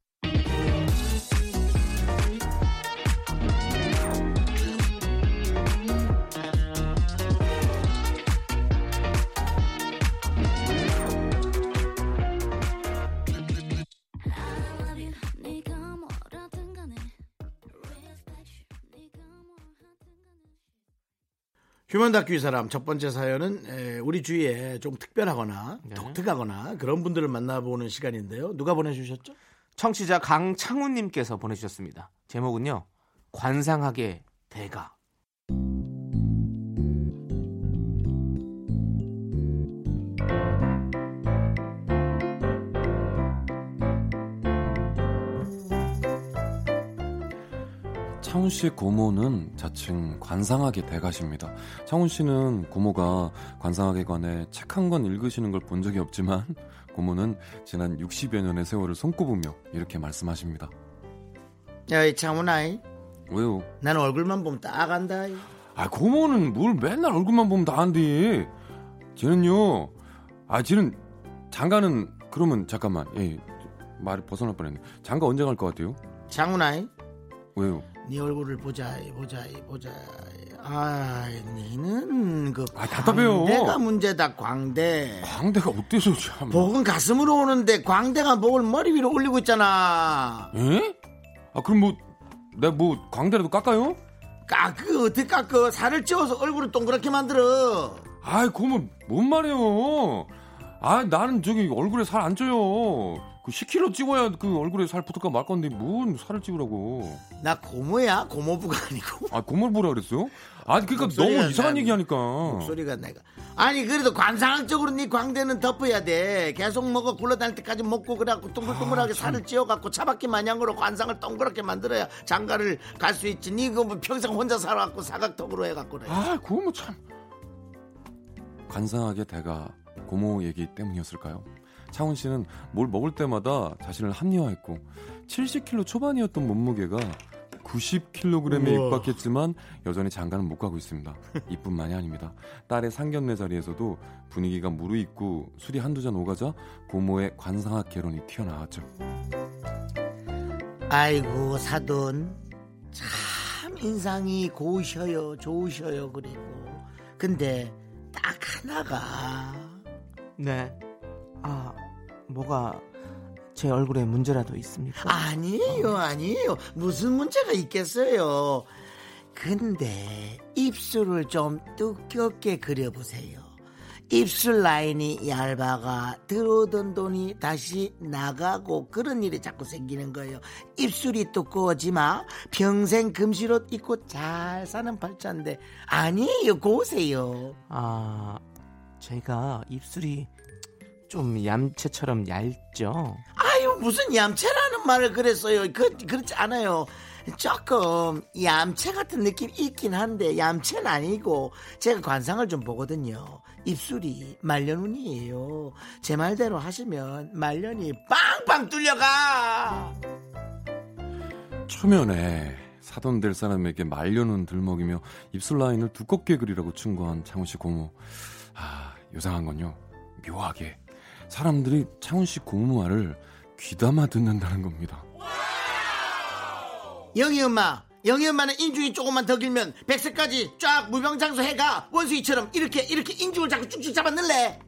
휴먼 다큐 이 사람 첫 번째 사연은 에, 우리 주위에 좀 특별하거나 네. 독특하거나 그런 분들을 만나보는 시간인데요. 누가 보내주셨죠? 청취자 강창훈님께서 보내주셨습니다. 제목은요. 관상학의 대가. 창훈 씨의 고모는 자칭 관상학의 대가십니다. 창훈 씨는 고모가 관상학에 관해 책 한 권 읽으시는 걸 본 적이 없지만 고모는 지난 60여 년의 세월을 손꼽으며 이렇게 말씀하십니다. 야, 이 창훈아이. 왜요? 난 얼굴만 보면 딱 안다. 이. 아 고모는 뭘 맨날 얼굴만 보면 다 안돼. 쟤는요. 아 쟤는 장가는 그러면 잠깐만. 예, 말이 벗어날 뻔했네. 장가 언제 갈 것 같아요? 창훈아이. 왜요? 네 얼굴을 보자, 이, 보자, 이, 보자. 아, 니는 그 아, 답답해요. 광대가 문제다, 광대. 광대가 어때서 참? 복은 가슴으로 오는데 광대가 목을 머리 위로 올리고 있잖아. 예? 아 그럼 뭐 내가 뭐 광대라도 깎아요? 깎그 어떻게 깎그 살을 찌워서 얼굴을 동그랗게 만들어. 아이 고모 뭔 말이에요? 아 나는 저기 얼굴에 살 안 쪄요. 그 10kg 찍어야 그 얼굴에 살 붙을까 말 건데 뭔 살을 찍으라고? 나 고모야, 고모부가 아니고. 아 고모를 보라 그랬어요? 아 그러니까 너무 이상한 난- 얘기 하니까. 목소리가 내가. 아니 그래도 관상학적으로 네 광대는 덮어야 돼. 계속 먹어 굴러다닐 때까지 먹고 그래갖고 동글동글하게 살을 찌워갖고 차바퀴 마냥으로 관상을 동그랗게 만들어야 장가를 갈 수 있지. 니 그거 뭐 평생 혼자 살아갖고 사각턱으로 해갖고 그래. 아 고모 참. 관상하게 대가 고모 얘기 때문이었을까요? 차훈 씨는 뭘 먹을 때마다 자신을 합리화했고 70kg 초반이었던 몸무게가 90kg에 우와. 육박했지만 여전히 장가는 못 가고 있습니다. 이뿐만이 아닙니다. 딸의 상견례 자리에서도 분위기가 무르익고 술이 한두 잔 오가자 고모의 관상학 개론이 튀어나왔죠. 아이고 사돈 참 인상이 고우셔요 좋으셔요 그리고 근데 딱 하나가 네. 아, 뭐가 제 얼굴에 문제라도 있습니까? 아니에요 아니에요. 무슨 문제가 있겠어요? 근데 입술을 좀 두껍게 그려보세요. 입술 라인이 얇아가 들어오던 돈이 다시 나가고 그런 일이 자꾸 생기는 거예요. 입술이 두꺼워지마. 평생 금실옷 입고 잘 사는 팔자인데 아니에요 고세요. 아, 제가 입술이 좀 얌체처럼 얇죠? 아유 무슨 얌체라는 말을 그랬어요. 그 그렇지 않아요. 조금 얌체 같은 느낌 있긴 한데 얌체는 아니고 제가 관상을 좀 보거든요. 입술이 말년운이에요. 제 말대로 하시면 말년이 빵빵 뚫려가. 초면에 사돈 될 사람에게 말려는 들먹이며 입술 라인을 두껍게 그리라고 충고한 창훈 씨 고모. 아, 요상한 건요. 묘하게 사람들이 창훈 씨 고모 말을 귀담아 듣는다는 겁니다. 영희 엄마. 영희 엄마는 인중이 조금만 더 길면 백세까지 쫙 무병장수 해가 원수이처럼 이렇게 이렇게 인중을 자꾸 쭉쭉 잡아 넣을래.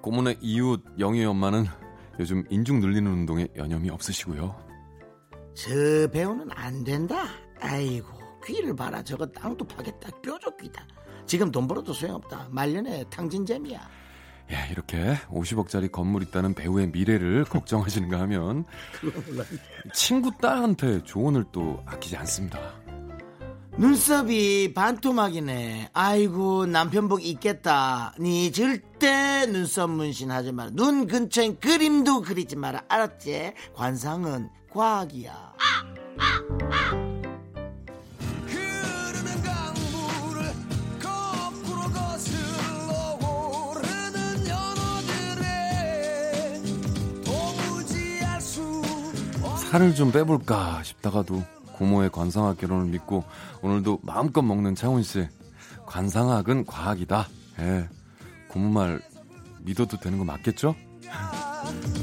고모네 이웃 영희 엄마는 요즘 인중 늘리는 운동에 여념이 없으시고요. 저 배우는 안 된다. 아이고 귀를 봐라. 저거 땅도 파겠다. 뾰족 귀다. 지금 돈 벌어도 소용없다. 말년에 탕진잼이야. 예, 이렇게 50억짜리 건물 있다는 배우의 미래를 걱정하시는가 하면 친구 딸한테 조언을 또 아끼지 않습니다. 눈썹이 반토막이네. 아이고 남편복 있겠다. 니 절대 눈썹 문신하지 마라. 눈 근처엔 그림도 그리지 마라. 알았지? 관상은 과학이야. 흐르는 살을 좀 빼볼까 싶다가도 고모의 관상학 결혼을 믿고 오늘도 마음껏 먹는 창훈 씨. 관상학은 과학이다. 예. 고모 말 믿어도 되는 거 맞겠죠?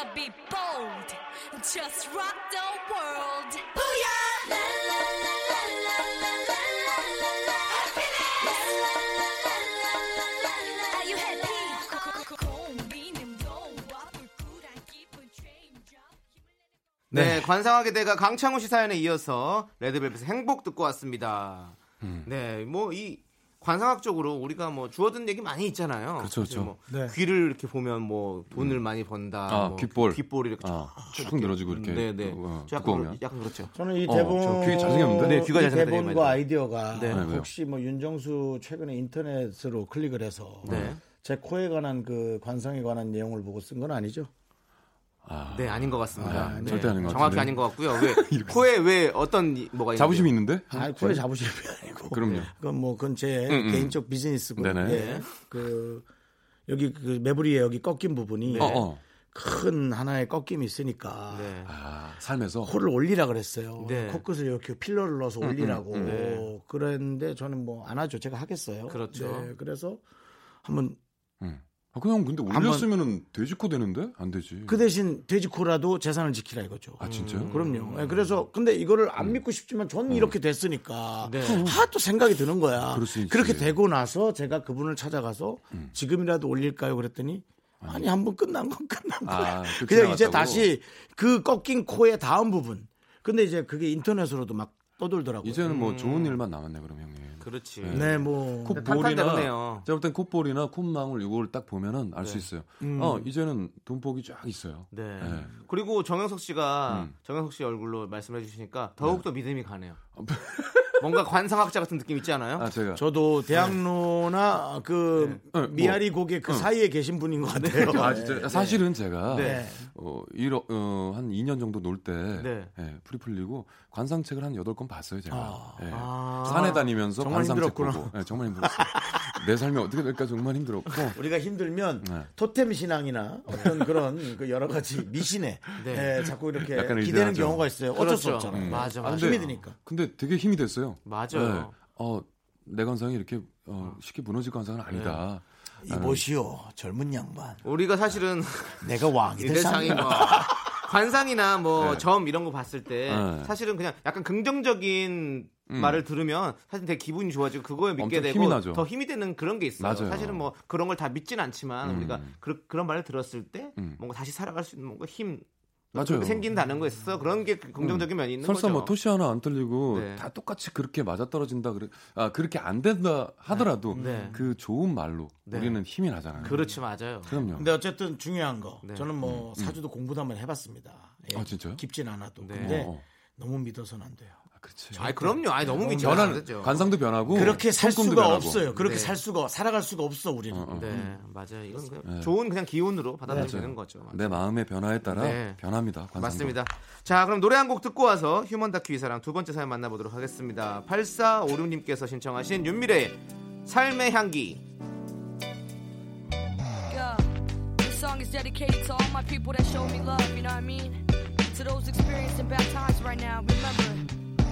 gotta be bold. Just rock the world. Booyah! La la la la la la la la la la. Happiness! La la la la la la la la. Are you happy? up. 네, 관상학의 대가 강창훈 씨 사연에 이어서 레드벨벳의 행복 듣고 왔습니다. 음. 네, 뭐 이 관상학적으로 우리가 뭐 주어든 얘기 많이 있잖아요. 그렇죠, 그렇죠. 뭐 네. 귀를 이렇게 보면 뭐 돈을 많이 번다. 아, 뭐 귓볼. 귓볼이 이렇게 아, 쭉축 늘어지고 이렇게 네, 네. 어, 저 약간. 그렇- 약간 그렇죠. 저는 이 어, 대본 저귀 잘생겼는데? 네, 귀가 이 잘생겼다, 이 대본과. 아이디어가 네. 네? 혹시 뭐 윤정수 최근에 인터넷으로 클릭을 해서 네. 제 코에 관한 그 관상에 관한 내용을 보고 쓴 건 아니죠? 아, 네, 아닌 것 같습니다. 아, 네. 절대 아닌 것 정확히 같은데. 아닌 것 같고요. 왜 코에 왜 어떤 이- 뭐가 있는지 자부심이 있는데? 아, 코에 자부심이 아니고. 그럼요. 그건 뭐 그건 제 음, 음. 개인적 비즈니스고. 네네. 예. 그 여기 그 매부리에 여기 꺾인 부분이 어, 어. 큰 하나의 꺾임이 있으니까 네. 아, 삶에서 코를 올리라 그랬어요. 네. 코끝을 이렇게 필러를 넣어서 올리라고. 음, 네. 그랬는데 저는 뭐 안 하죠. 제가 하겠어요. 그렇죠. 네, 그래서 한번 음. 아, 그냥 근데 올렸으면은 돼지코 되는데? 안 되지. 그 대신 돼지코라도 재산을 지키라 이거죠. 아, 진짜요? 음, 그럼요. 예, 그래서 근데 이거를 안 믿고 싶지만 저는 이렇게 됐으니까 네. 하도 생각이 드는 거야. 그렇게 되고 나서 제가 그분을 찾아가서 지금이라도 올릴까요? 그랬더니 아니 한 번 끝난 건 끝난 아, 거야. 그 그냥 이제? 다시 그 꺾인 코의 다음 부분. 근데 이제 그게 인터넷으로도 막 떠돌더라고요. 이제는 뭐 좋은 일만 남았네, 그럼 형님. 그렇지. 네, 뭐 탄탄대로네요. 콧볼이나 제가 볼땐 콧볼이나 콧망울 이걸 딱 보면은 알수 네. 있어요. 음. 어, 이제는 돈복이 쫙 있어요. 네. 네. 그리고 정영석 씨가 음. 정영석 씨 얼굴로 말씀해 주시니까 더욱더 믿음이 가네요. 뭔가 관상학자 같은 느낌 있지 않아요? 아, 제가 저도 대학로나 그 네, 뭐. 미아리 고개 그 사이에 계신 분인 것 같아요. 아, 진짜 사실은 제가 네. 어, 이러, 어, 한 2년 정도 놀때 네. 예, 풀이 풀리고 관상책을 한 8권 봤어요, 제가. 아. 예. 아. 산에 다니면서 관상책 힘들었구나. 보고. 예, 정말 힘들었어요. 내 삶이 어떻게 될까 정말 힘들었고. 우리가 힘들면 네. 토템 신앙이나 어떤 그런 그 여러 가지 미신에 네. 예, 자꾸 이렇게 기대는 의존하죠. 경우가 있어요. 어쩔 수 그렇죠. 없잖아요. 음. 맞아, 아, 맞아. 힘이 드니까. 근데 되게 힘이 됐어요. 맞아요. 어, 내 관상이 이렇게 어, 쉽게 무너질 관상은 아니다. 이보시오 젊은 양반. 우리가 사실은 내가 왕이 될 상이야. 뭐 관상이나 뭐 네. 점 이런 거 봤을 때 네. 사실은 그냥 약간 긍정적인 음. 말을 들으면 사실 되게 기분이 좋아지고 그거에 믿게 되고 힘이. 더 힘이 되는 그런 게 있어요. 맞아요. 사실은 뭐 그런 걸 다 믿진 않지만 음. 우리가 그, 런 말을 들었을 때 음. 뭔가 다시 살아갈 수 있는 뭔가 힘 맞아요. 생긴다는 거 있어. 그런 게 긍정적인 면이 있는 설사 거죠. 뭐 토시 하나 안 틀리고 네. 다 똑같이 그렇게 맞아 떨어진다 그래 아 그렇게 안 된다 하더라도 네. 그 좋은 말로 네. 우리는 힘이 나잖아요. 그렇지 맞아요. 그럼요. 근데 어쨌든 중요한 거 네. 저는 뭐 사주도 공부도 한번 해봤습니다. 예, 아, 진짜요? 깊진 않아도. 네. 근데 어, 어. 너무 믿어서는 안 돼요. 아, 그렇지. 아 그럼요. 아니 너무 않죠. 관상도 변하고 그렇게 살 수가 변하고. 없어요. 그렇게 네. 살 수가 살아갈 수가 없어 우리는. 어, 어. 네 맞아요. 이건 그냥 네. 좋은 그냥 기운으로 받아들이면 맞아요. 되는 거죠. 내 마음의 변화에 따라 네. 변합니다. 관상도. 맞습니다. 자, 그럼 노래 한 곡 듣고 와서 휴먼 다큐 이사랑 두 번째 사연 만나보도록 하겠습니다. 8456님께서 신청하신 윤미래의 삶의 향기. Song is dedicated to all my people that showed me love, you know what I mean? To those experiencing bad times right now, remember,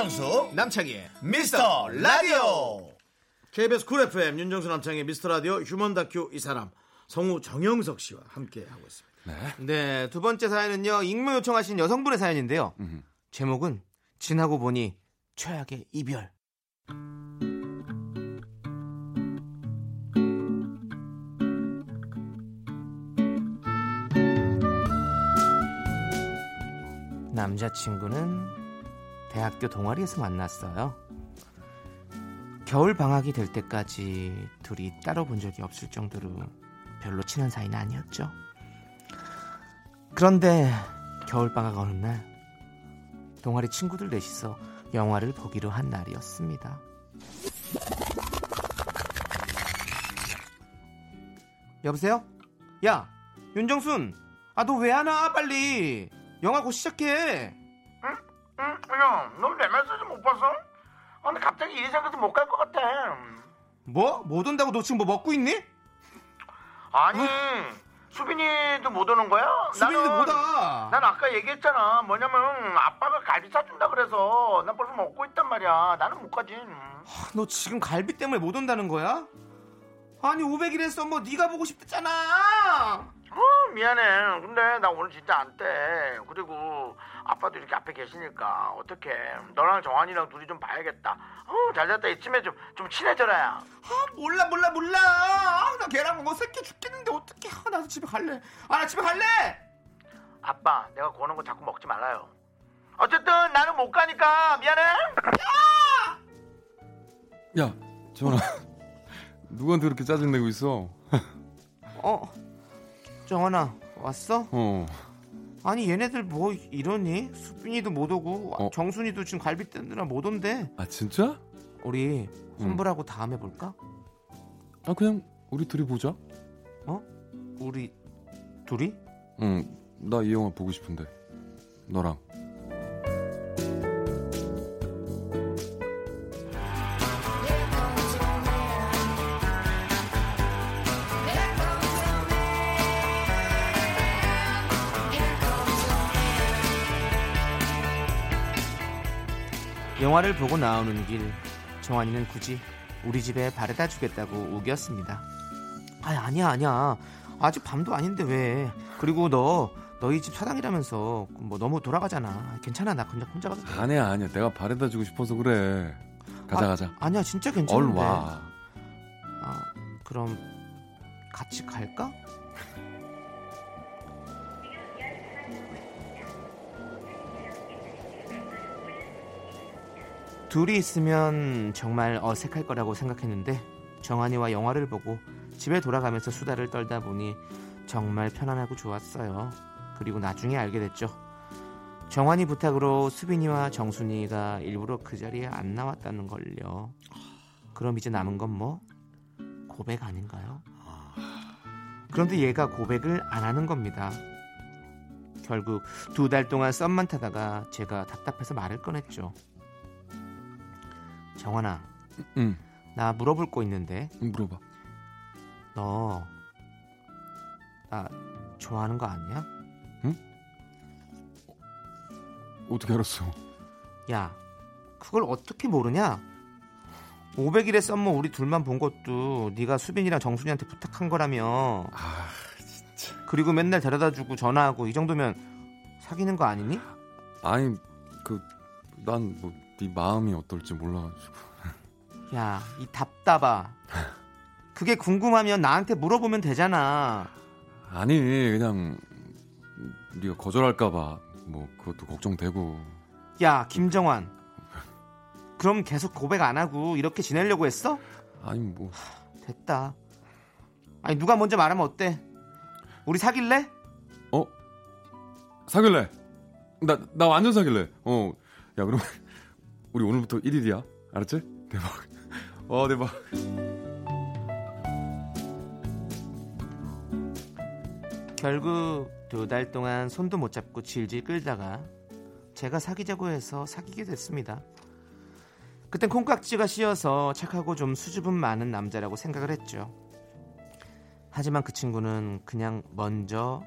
윤정수 남창희의 미스터 라디오 KBS 쿨 FM 윤정수 남창희 미스터 라디오 human 다큐 이 사람 성우 정영석 씨와 함께 하고 있습니다. 네. 네, 번째 사연은요. 익명 요청하신 여성분의 사연인데요. 음흠. 제목은 지나고 보니 최악의 이별. 남자친구는 대학교 동아리에서 만났어요. 겨울 방학이 될 때까지 둘이 따로 본 적이 없을 정도로 별로 친한 사이는 아니었죠. 그런데 겨울 방학 어느 날 동아리 친구들 넷이서 영화를 보기로 한 날이었습니다. 여보세요? 야, 윤정순. 아, 너 왜 안 와? 빨리. 영화 곧 시작해. 응? 야, 너 내 메시지 못 봤어? 아, 근데 갑자기 일이 생겨서 못 갈 것 같아. 뭐? 못 온다고 너 지금 뭐 먹고 있니? 아니, 수빈이도 못 오는 거야? 수빈이도 나는- 못 와. 난 아까 얘기했잖아. 뭐냐면 아빠가 갈비 사준다 그래서 난 벌써 먹고 있단 말이야. 나는 못 가지. 아, 너 지금 갈비 때문에 못 온다는 거야? 아니 500일 했어 뭐 네가 보고 싶댔잖아 어, 미안해. 근데 나 오늘 진짜 안 돼. 그리고 아빠도 이렇게 앞에 계시니까 어떡해. 너랑 정환이랑 둘이 좀 봐야겠다. 어, 잘됐다. 이쯤에 좀, 좀 친해져라야. 아 몰라 몰라 몰라 아, 나 걔랑 뭐 새끼 죽겠는데 어떡해 아, 나도 집에 갈래 아 나 집에 갈래 아빠, 내가 고는 거 자꾸 먹지 말아요. 어쨌든 나는 못 가니까 미안해. 야, 정원아. 누구한테 그렇게 짜증 내고 있어? 어 정원아 왔어? 어. 아니 얘네들 뭐 이러니? 수빈이도 못 오고 어. 정순이도 지금 갈비 때느라 못 온대 아, 진짜? 우리 혼불하고 다음에 볼까? 아, 그냥 우리 둘이 보자. 어? 우리 둘이? 응, 나 이 영화 보고 싶은데. 너랑. 영화를 보고 나오는 길 정환이는 굳이 우리 집에 바래다 주겠다고 우겼습니다. 아 아니야 아니야 아직 밤도 아닌데 왜 그리고 너 너희 집 사당이라면서 뭐 너무 돌아가잖아 괜찮아 나 혼자 혼자 가도 돼 아니야, 아니야. 내가 바래다 주고 싶어서 그래. 가자, 아, 가자. 아니야 진짜 괜찮은데 얼른 와. 아 그럼 같이 갈까? 둘이 있으면 정말 어색할 거라고 생각했는데 정한이와 영화를 보고 집에 돌아가면서 수다를 떨다 보니 정말 편안하고 좋았어요. 그리고 나중에 알게 됐죠. 정환이 부탁으로 수빈이와 정순이가 일부러 그 자리에 안 나왔다는 걸요. 그럼 이제 남은 건 뭐? 고백 아닌가요? 그런데 얘가 고백을 안 하는 겁니다. 결국 두 달 동안 썸만 타다가 제가 답답해서 말을 꺼냈죠. 정환아, 응, 나 물어볼 거 있는데 물어봐. 너 나 좋아하는 거 아니야? 어떻게 알았어? 야, 그걸 어떻게 모르냐? 500일의 썸머 우리 둘만 본 것도 네가 수빈이랑 정순이한테 부탁한 거라며. 아, 진짜. 그리고 맨날 데려다주고 전화하고 이 정도면 사귀는 거 아니니? 아니, 그, 난 뭐, 네 마음이 어떨지 몰라가지고. 야, 이 답답아. 그게 궁금하면 나한테 물어보면 되잖아. 아니, 그냥, 네가 거절할까봐, 뭐, 그것도 걱정되고. 야, 김정환. 그럼 계속 고백 안 하고 이렇게 지내려고 했어? 아니, 뭐. 됐다. 아니 누가 먼저 말하면 어때? 우리 사귈래? 어? 사귈래? 나, 나 완전 사귈래. 어. 야, 그럼, 우리 오늘부터 1일이야. 알았지? 대박. 어, 대박. 결국 두 달 동안 손도 못 잡고 질질 끌다가 제가 사귀자고 해서 사귀게 됐습니다. 그땐 콩깍지가 씌어서 착하고 좀 수줍음 많은 남자라고 생각을 했죠. 하지만 그 친구는 그냥 먼저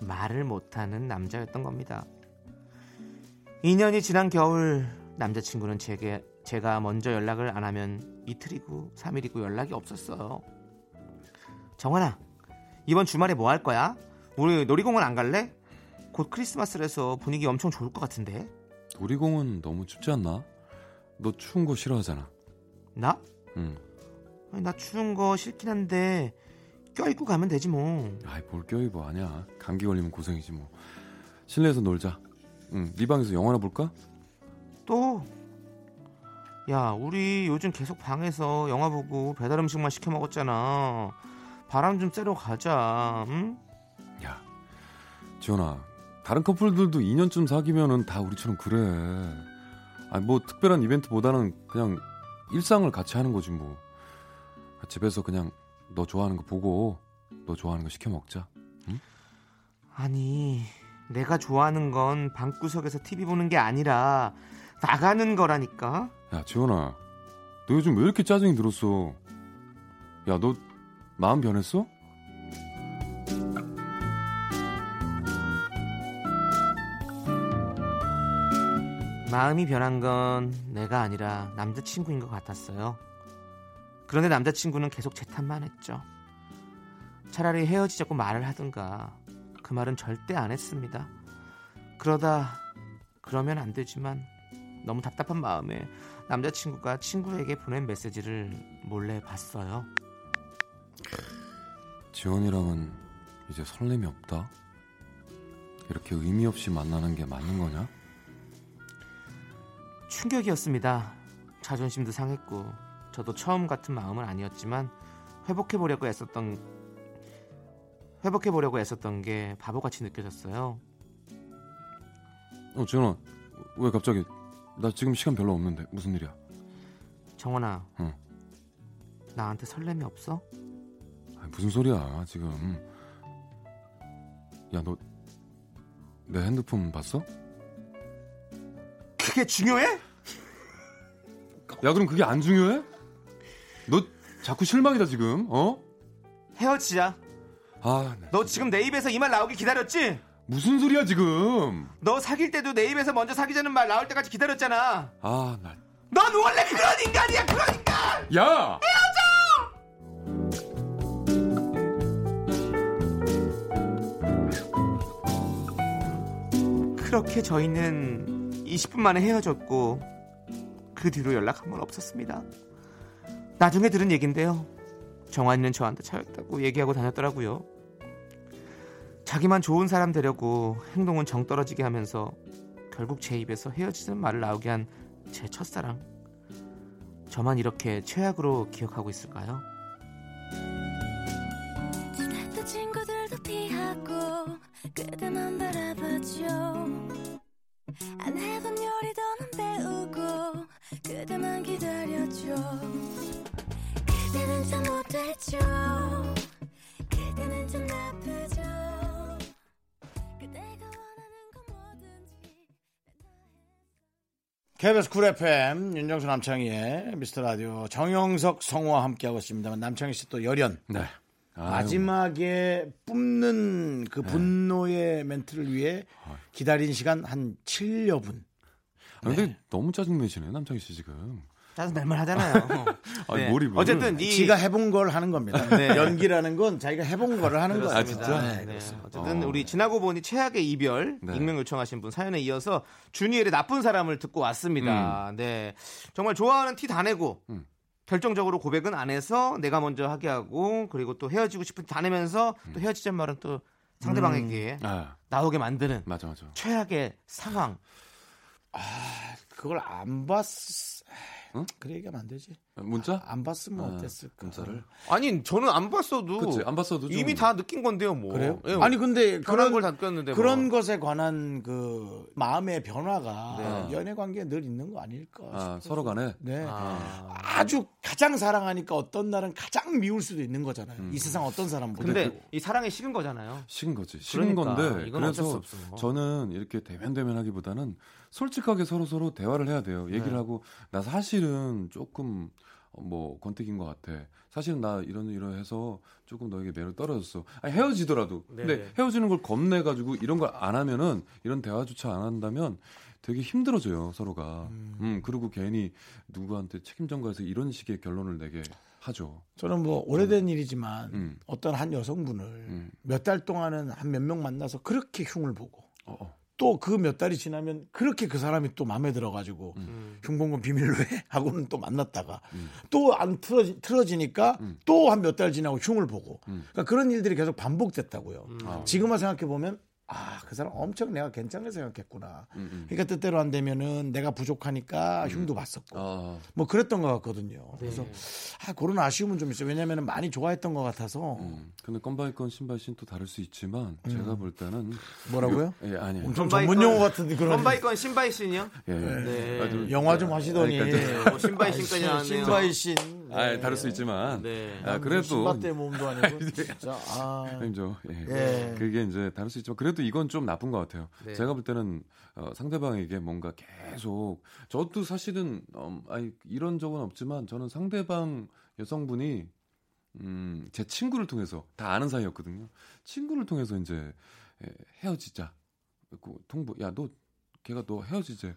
말을 못하는 남자였던 겁니다. 2년이 지난 겨울 남자친구는 제게 제가 먼저 연락을 안 하면 이틀이고 3일이고 연락이 없었어요. 정환아, 이번 주말에 뭐 할 거야? 우리 놀이공원 안 갈래? 곧 크리스마스라서 분위기 엄청 좋을 것 같은데. 놀이공원 너무 춥지 않나? 너 추운 거 싫어하잖아. 나? 응. 아니, 나 추운 거 싫긴 한데 껴입고 가면 되지 뭐. 아이, 뭘 껴입어. 아니야. 감기 걸리면 고생이지 뭐. 실내에서 놀자. 응, 네 방에서 영화나 볼까? 또? 야, 우리 요즘 계속 방에서 영화 보고 배달 음식만 시켜 먹었잖아. 바람 좀 쐬러 가자. 응? 야, 지원아, 다른 커플들도 2년쯤 사귀면은 다 우리처럼 그래. 아니 뭐 특별한 이벤트보다는 그냥 일상을 같이 하는 거지 뭐. 집에서 그냥 너 좋아하는 거 보고 너 좋아하는 거 시켜 먹자. 아니, 내가 좋아하는 건 방구석에서 TV 보는 게 아니라 나가는 거라니까. 야, 지원아, 너 요즘 왜 이렇게 짜증이 들었어? 야, 너 마음 변했어? 마음이 변한 건 내가 아니라 남자친구인 것 같았어요. 그런데 남자친구는 계속 제 탓만 했죠. 차라리 헤어지자고 말을 하든가 그 말은 절대 안 했습니다. 그러다 그러면 안 되지만 너무 답답한 마음에 남자친구가 친구에게 보낸 메시지를 몰래 봤어요. 지원이랑은 이제 설렘이 없다. 이렇게 의미 없이 만나는 게 맞는 거냐? 충격이었습니다. 자존심도 상했고 저도 처음 같은 마음은 아니었지만 회복해 보려고 애썼던 회복해 보려고 애썼던 게 바보같이 느껴졌어요. 어, 지원아, 왜 갑자기? 나 지금 시간 별로 없는데 무슨 일이야? 정원아, 응. 나한테 설렘이 없어? 아니, 무슨 소리야 지금? 야, 너 내 핸드폰 봤어? 그게 중요해? 야, 그럼 그게 안 중요해? 너 자꾸 실망이다 지금. 어? 헤어지자. 아, 나너 지금 내 입에서 이 말 나오길 기다렸지? 무슨 소리야 지금? 너 사귈 때도 내 입에서 먼저 사귀자는 말 나올 때까지 기다렸잖아. 아, 나. 넌 원래 그런 인간이야, 그런 인간! 야! 그렇게 저희는 20분 만에 헤어졌고 그 뒤로 연락 한 번 없었습니다. 나중에 들은 얘긴데요. 정환이는 저한테 차였다고 얘기하고 다녔더라고요. 자기만 좋은 사람 되려고 행동은 정 떨어지게 하면서 결국 제 입에서 헤어지는 말을 나오게 한 제 첫사랑. 저만 이렇게 최악으로 기억하고 있을까요? 그대는 참 못됐죠 그대는 참 나 KBS 쿨 FM 윤정수 남창희의 미스터 라디오 정영석 성우와 함께하고 있습니다만 남창희 씨 또 열연 네. 아유, 마지막에 뿜는 그 분노의 멘트를 위해 기다린 시간 한 7여 분. 아, 근데 너무 짜증내시네 남창희 씨 지금. 짜증 낼만 하잖아요. 아니, 몰입을. 어쨌든 이 지가 해본 걸 하는 겁니다. 네. 연기라는 건 자기가 해본 거를 하는 거예요. 아, 진짜? 네, 네. 그렇습니다. 어쨌든 어. 우리 지나고 보니 최악의 이별 네. 익명 요청하신 분 사연에 이어서 주니엘의 나쁜 사람을 듣고 왔습니다. 네, 정말 좋아하는 티 다 내고 음. 결정적으로 고백은 안 해서 내가 먼저 하게 하고 그리고 또 헤어지고 싶은 티다 내면서 또 헤어지자는 말은 또 상대방에게 아, 나오게 만드는 맞아 맞아. 최악의 상황. 그걸 안 봤. 응? 그래 얘기하면 안 되지. 문자? 안 봤으면 아, 어땠을까? 문자를. 아니 저는 안 봤어도 그치 안 봤어도 좀 이미 다 느낀 건데요, 뭐. 그래요? 예, 아니 근데 그런 그런 걸 느꼈는데 그런 뭐. 것에 관한 그 마음의 변화가 네. 연애 관계에 늘 있는 거 아닐까? 아. 서로 간에 네. 아. 아주 가장 사랑하니까 어떤 날은 가장 미울 수도 있는 거잖아요. 이 세상 어떤 사람보다. 근데 이 사랑이 식은 거잖아요. 식은 거지. 식은 그러니까, 건데 그래서. 저는 이렇게 대면 대면하기보다는 솔직하게 서로 서로 대화를 해야 돼요. 얘기를 네. 하고 나 사실은 조금 어, 뭐 권태기인 것 같아. 사실은 나 이런 이런 해서 조금 너에게 매력 떨어졌어. 아니, 헤어지더라도. 네. 근데 헤어지는 걸 겁내 가지고 이런 걸 안 하면은 이런 대화조차 안 한다면 되게 힘들어져요 서로가. 음, 그리고 괜히 누구한테 책임 전가해서 이런 식의 결론을 내게 하죠. 저는 뭐 오래된 일이지만 음. 어떤 한 여성분을 음. 몇달 동안은 한 몇 명 만나서 그렇게 흉을 보고 어, 어. 또 그 몇 달이 지나면 그렇게 그 사람이 또 마음에 들어가지고 음. 건 비밀로 해 하고는 또 만났다가 음. 또안 틀어지, 틀어지니까 음. 또한 몇 달 지나고 흉을 보고 음. 그러니까 그런 일들이 계속 반복됐다고요. 음. 아. 지금만 생각해 보면 아, 그 사람 엄청 내가 괜찮게 생각했구나. 음, 음. 그러니까 뜻대로 안 되면은 내가 부족하니까 흉도 봤었고. 아, 뭐 그랬던 것 같거든요. 네. 그래서 아, 그런 아쉬움은 좀 있어요. 왜냐면은 많이 좋아했던 것 같아서. 음. 근데 건바이 건 신바이 신또 다를 수 있지만 제가 볼 때는 음. 뭐라고요? 예, 아니. 엄청 전문 건- 용어 같은데 그런. 건바이 건 신바이 신이요? 예. 네. 아주- 영화 좀 하시더니. 그러니까 어, 신바이 신까지 나왔네요. 신바이 신. 아, 다를 수 있지만 네. 아, 그래도 때 몸도 아니고 진짜. 아. 아니죠. 예. 예. 그게 이제 다를 수 있지만 그래도 이건 좀 나쁜 것 같아요. 네. 제가 볼 때는 어, 상대방에게 뭔가 계속 저도 사실은 음, 아니 이런 적은 없지만 저는 상대방 여성분이 음, 제 친구를 통해서 다 아는 사이였거든요. 친구를 통해서 이제 예, 헤어지자. 그 통보. 야, 너 걔가 너 헤어지재.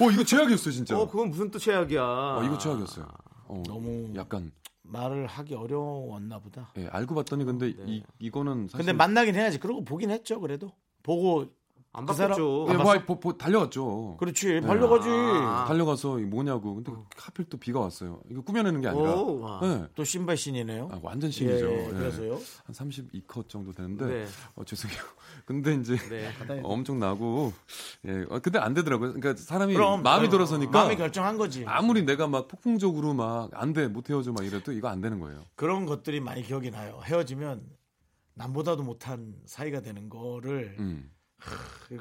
어, 이거 최악이었어요, 진짜. 어, 그건 무슨 또 최악이야. 어, 이거 최악이었어요. 어, 너무 약간 말을 하기 어려웠나 보다. 예, 알고 봤더니 근데 네. 이 이거는 사실 근데 만나긴 해야지. 그러고 보긴 했죠. 그래도 보고 안그 사람- 바뀌었죠. 예, 안 뭐, 보- 보- 달려갔죠. 그렇지 달려가지. 아. 달려가서 이 뭐냐고. 근데 하필 또 비가 왔어요. 이거 꾸며내는 게 아니라. 오, 와. 네. 또 신발 신이네요. 아, 완전 신이죠. 예, 예. 그래서요. 한 32컷 정도 되는데 네. 어, 죄송해요. 근데 이제 네. 엄청 나고 예. 어, 근데 안 되더라고요. 그러니까 사람이 그럼 마음이 어, 들어서니까 마음이 결정한 거지. 아무리 내가 막 폭풍적으로 막 안 돼, 못 헤어져 막 이래도 이거 안 되는 거예요. 그런 것들이 많이 기억이 나요. 헤어지면 남보다도 못한 사이가 되는 거를 음.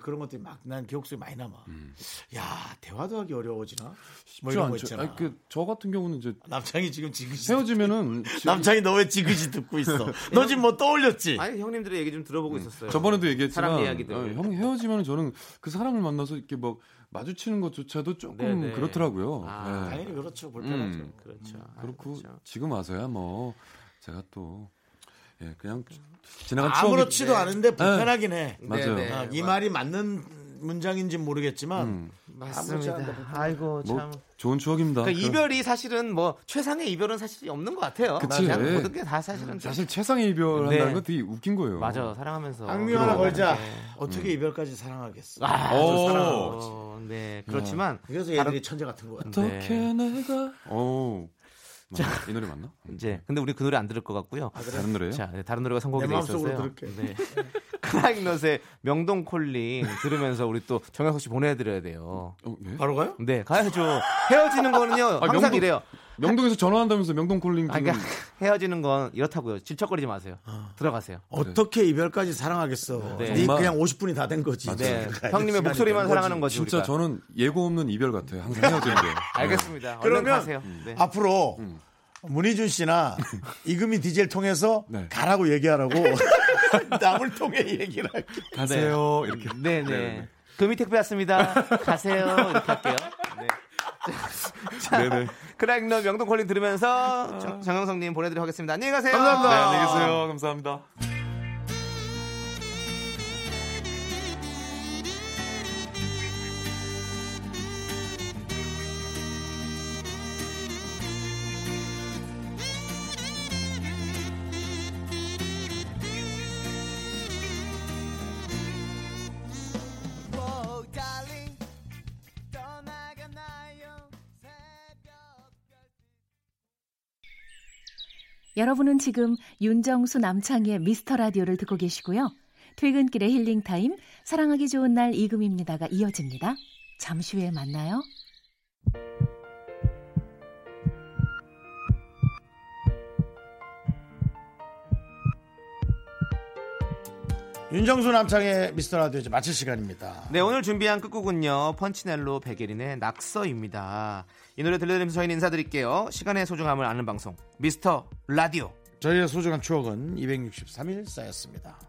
그런 것들이 막 난 기억 속에 많이 남아. 음. 야 대화도 하기 어려워지나? 뭐 쉽지 이런 거 않죠. 있잖아. 아니, 그, 저 같은 경우는 이제 남창이 지금 지그시. 헤어지면은 지금 남창이 너 왜 지그시 듣고 있어? 너 지금 뭐 떠올렸지? 아니 형님들의 얘기 좀 들어보고 있었어요. 저번에도 얘기했지만 사람 이야기들. 어, 형 헤어지면 저는 그 사람을 만나서 이렇게 막 마주치는 것조차도 조금 네네. 그렇더라고요. 아, 예. 당연히 그렇죠. 불편하죠. 음. 그렇죠. 아, 그렇고 그렇죠. 지금 와서야 뭐 제가 또 예, 그냥 지나간 아무렇지도 추억이- 않은데 불편하긴 해. 맞아요. 네, 네. 아, 이 말이 맞는 문장인지 모르겠지만 음, 맞습니다. 아이고 참. 뭐 좋은 추억입니다. 그러니까 그럼 이별이 사실은 뭐 최상의 이별은 사실 없는 것 같아요. 그치. 그냥 네. 모든 게 다 사실은 좀- 사실 최상의 이별한다는 네. 건 되게 웃긴 거예요. 맞아 사랑하면서 악뮤 하나 걸자. 게. 어떻게 이별까지 사랑하겠어? 아, 오. 사랑하고. 네 그렇지만 그래서 얘들이 천재 같은 거 같아. 어떻게 네. 내가 오 맞나? 이 노래 맞나? 이제 근데 우리 그 노래 안 들을 것 같고요. 다른 노래요? 자, 네, 다른 노래가 선곡이 돼 마음속으로 있었어요. 들을게. 네. 크라잉넛의 명동 콜링 들으면서 우리 또 정혁석 씨 보내드려야 돼요. 어, 예? 바로 가요? 네, 가야죠. 헤어지는 거는요 항상 명동- 이래요. 명동에서 전화한다면서 명동 콜링 아, 그러니까 헤어지는 건 이렇다고요. 질척거리지 마세요. 들어가세요. 어떻게 이별까지 사랑하겠어? 네. 네, 그냥 50분이 다 된 거지. 네, 그러니까 형님의 목소리만 된 사랑하는 거지. 진짜 우리가. 저는 예고 없는 이별 같아요. 항상 헤어지는 게. 알겠습니다. 그러면 가세요. 네. 앞으로 음. 문희준 씨나 이금희 디젤 통해서 네. 가라고 얘기하라고 남을 통해 얘기를 할게. 가세요. 이렇게. 네, 네. 금이 택배 왔습니다. 가세요. 이렇게 할게요. 네. 자, 네네. 크라잉넛 명동 콜링 들으면서 정- 정영석님 보내드리도록 하겠습니다. 안녕히 가세요. 네, 안녕히 계세요. 감사합니다. 여러분은 지금 윤정수 남창희의 미스터 라디오를 듣고 계시고요. 퇴근길의 healing time, 사랑하기 좋은 날 이금희입니다가 이어집니다. 잠시 후에 만나요. 윤정수 남창희의 미스터 라디오 이제 마칠 시간입니다. 네, 오늘 준비한 끝곡은요. 펀치넬로 백예린의 낙서입니다. 이 노래 들려드리면서 저희는 인사드릴게요. 시간의 소중함을 아는 방송 미스터 라디오. 저희의 소중한 추억은 263일 쌓였습니다.